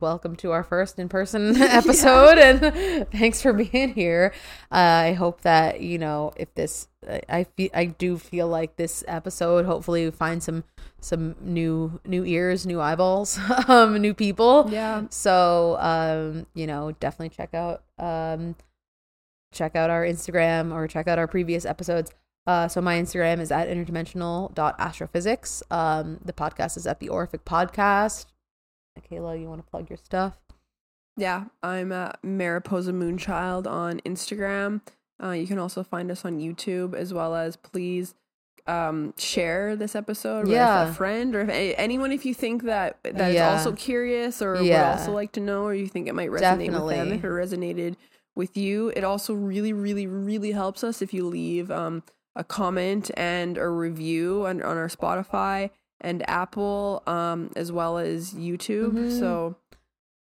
welcome to our first in-person <laughs> <laughs> episode and thanks for being here uh, i hope that you know if this i feel i do feel like this episode hopefully find some some new new ears new eyeballs <laughs> um new people Yeah. so um you know definitely check out um check out our instagram or check out our previous episodes uh, so my Instagram is at interdimensional.astrophysics. Um, the podcast is at the Orphic Podcast. Mikayla, you want to plug your stuff? Yeah, I'm Mariposa Moonchild on Instagram. Uh, you can also find us on YouTube as well as please um, share this episode Yeah. with a friend or if anyone if you think that that is Yeah. also curious or Yeah. would also like to know or you think it might resonate with them if it resonated with you. It also really, really, really helps us if you leave um, a comment and a review on, on our Spotify and Apple um, as well as YouTube. Mhm. So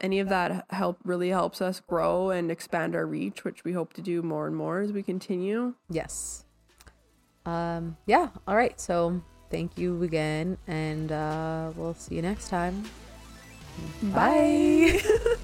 any of that help really helps us grow and expand our reach, which we hope to do more and more as we continue. Yes. Um, yeah. All right. So thank you again, and uh, we'll see you next time. Bye. <laughs>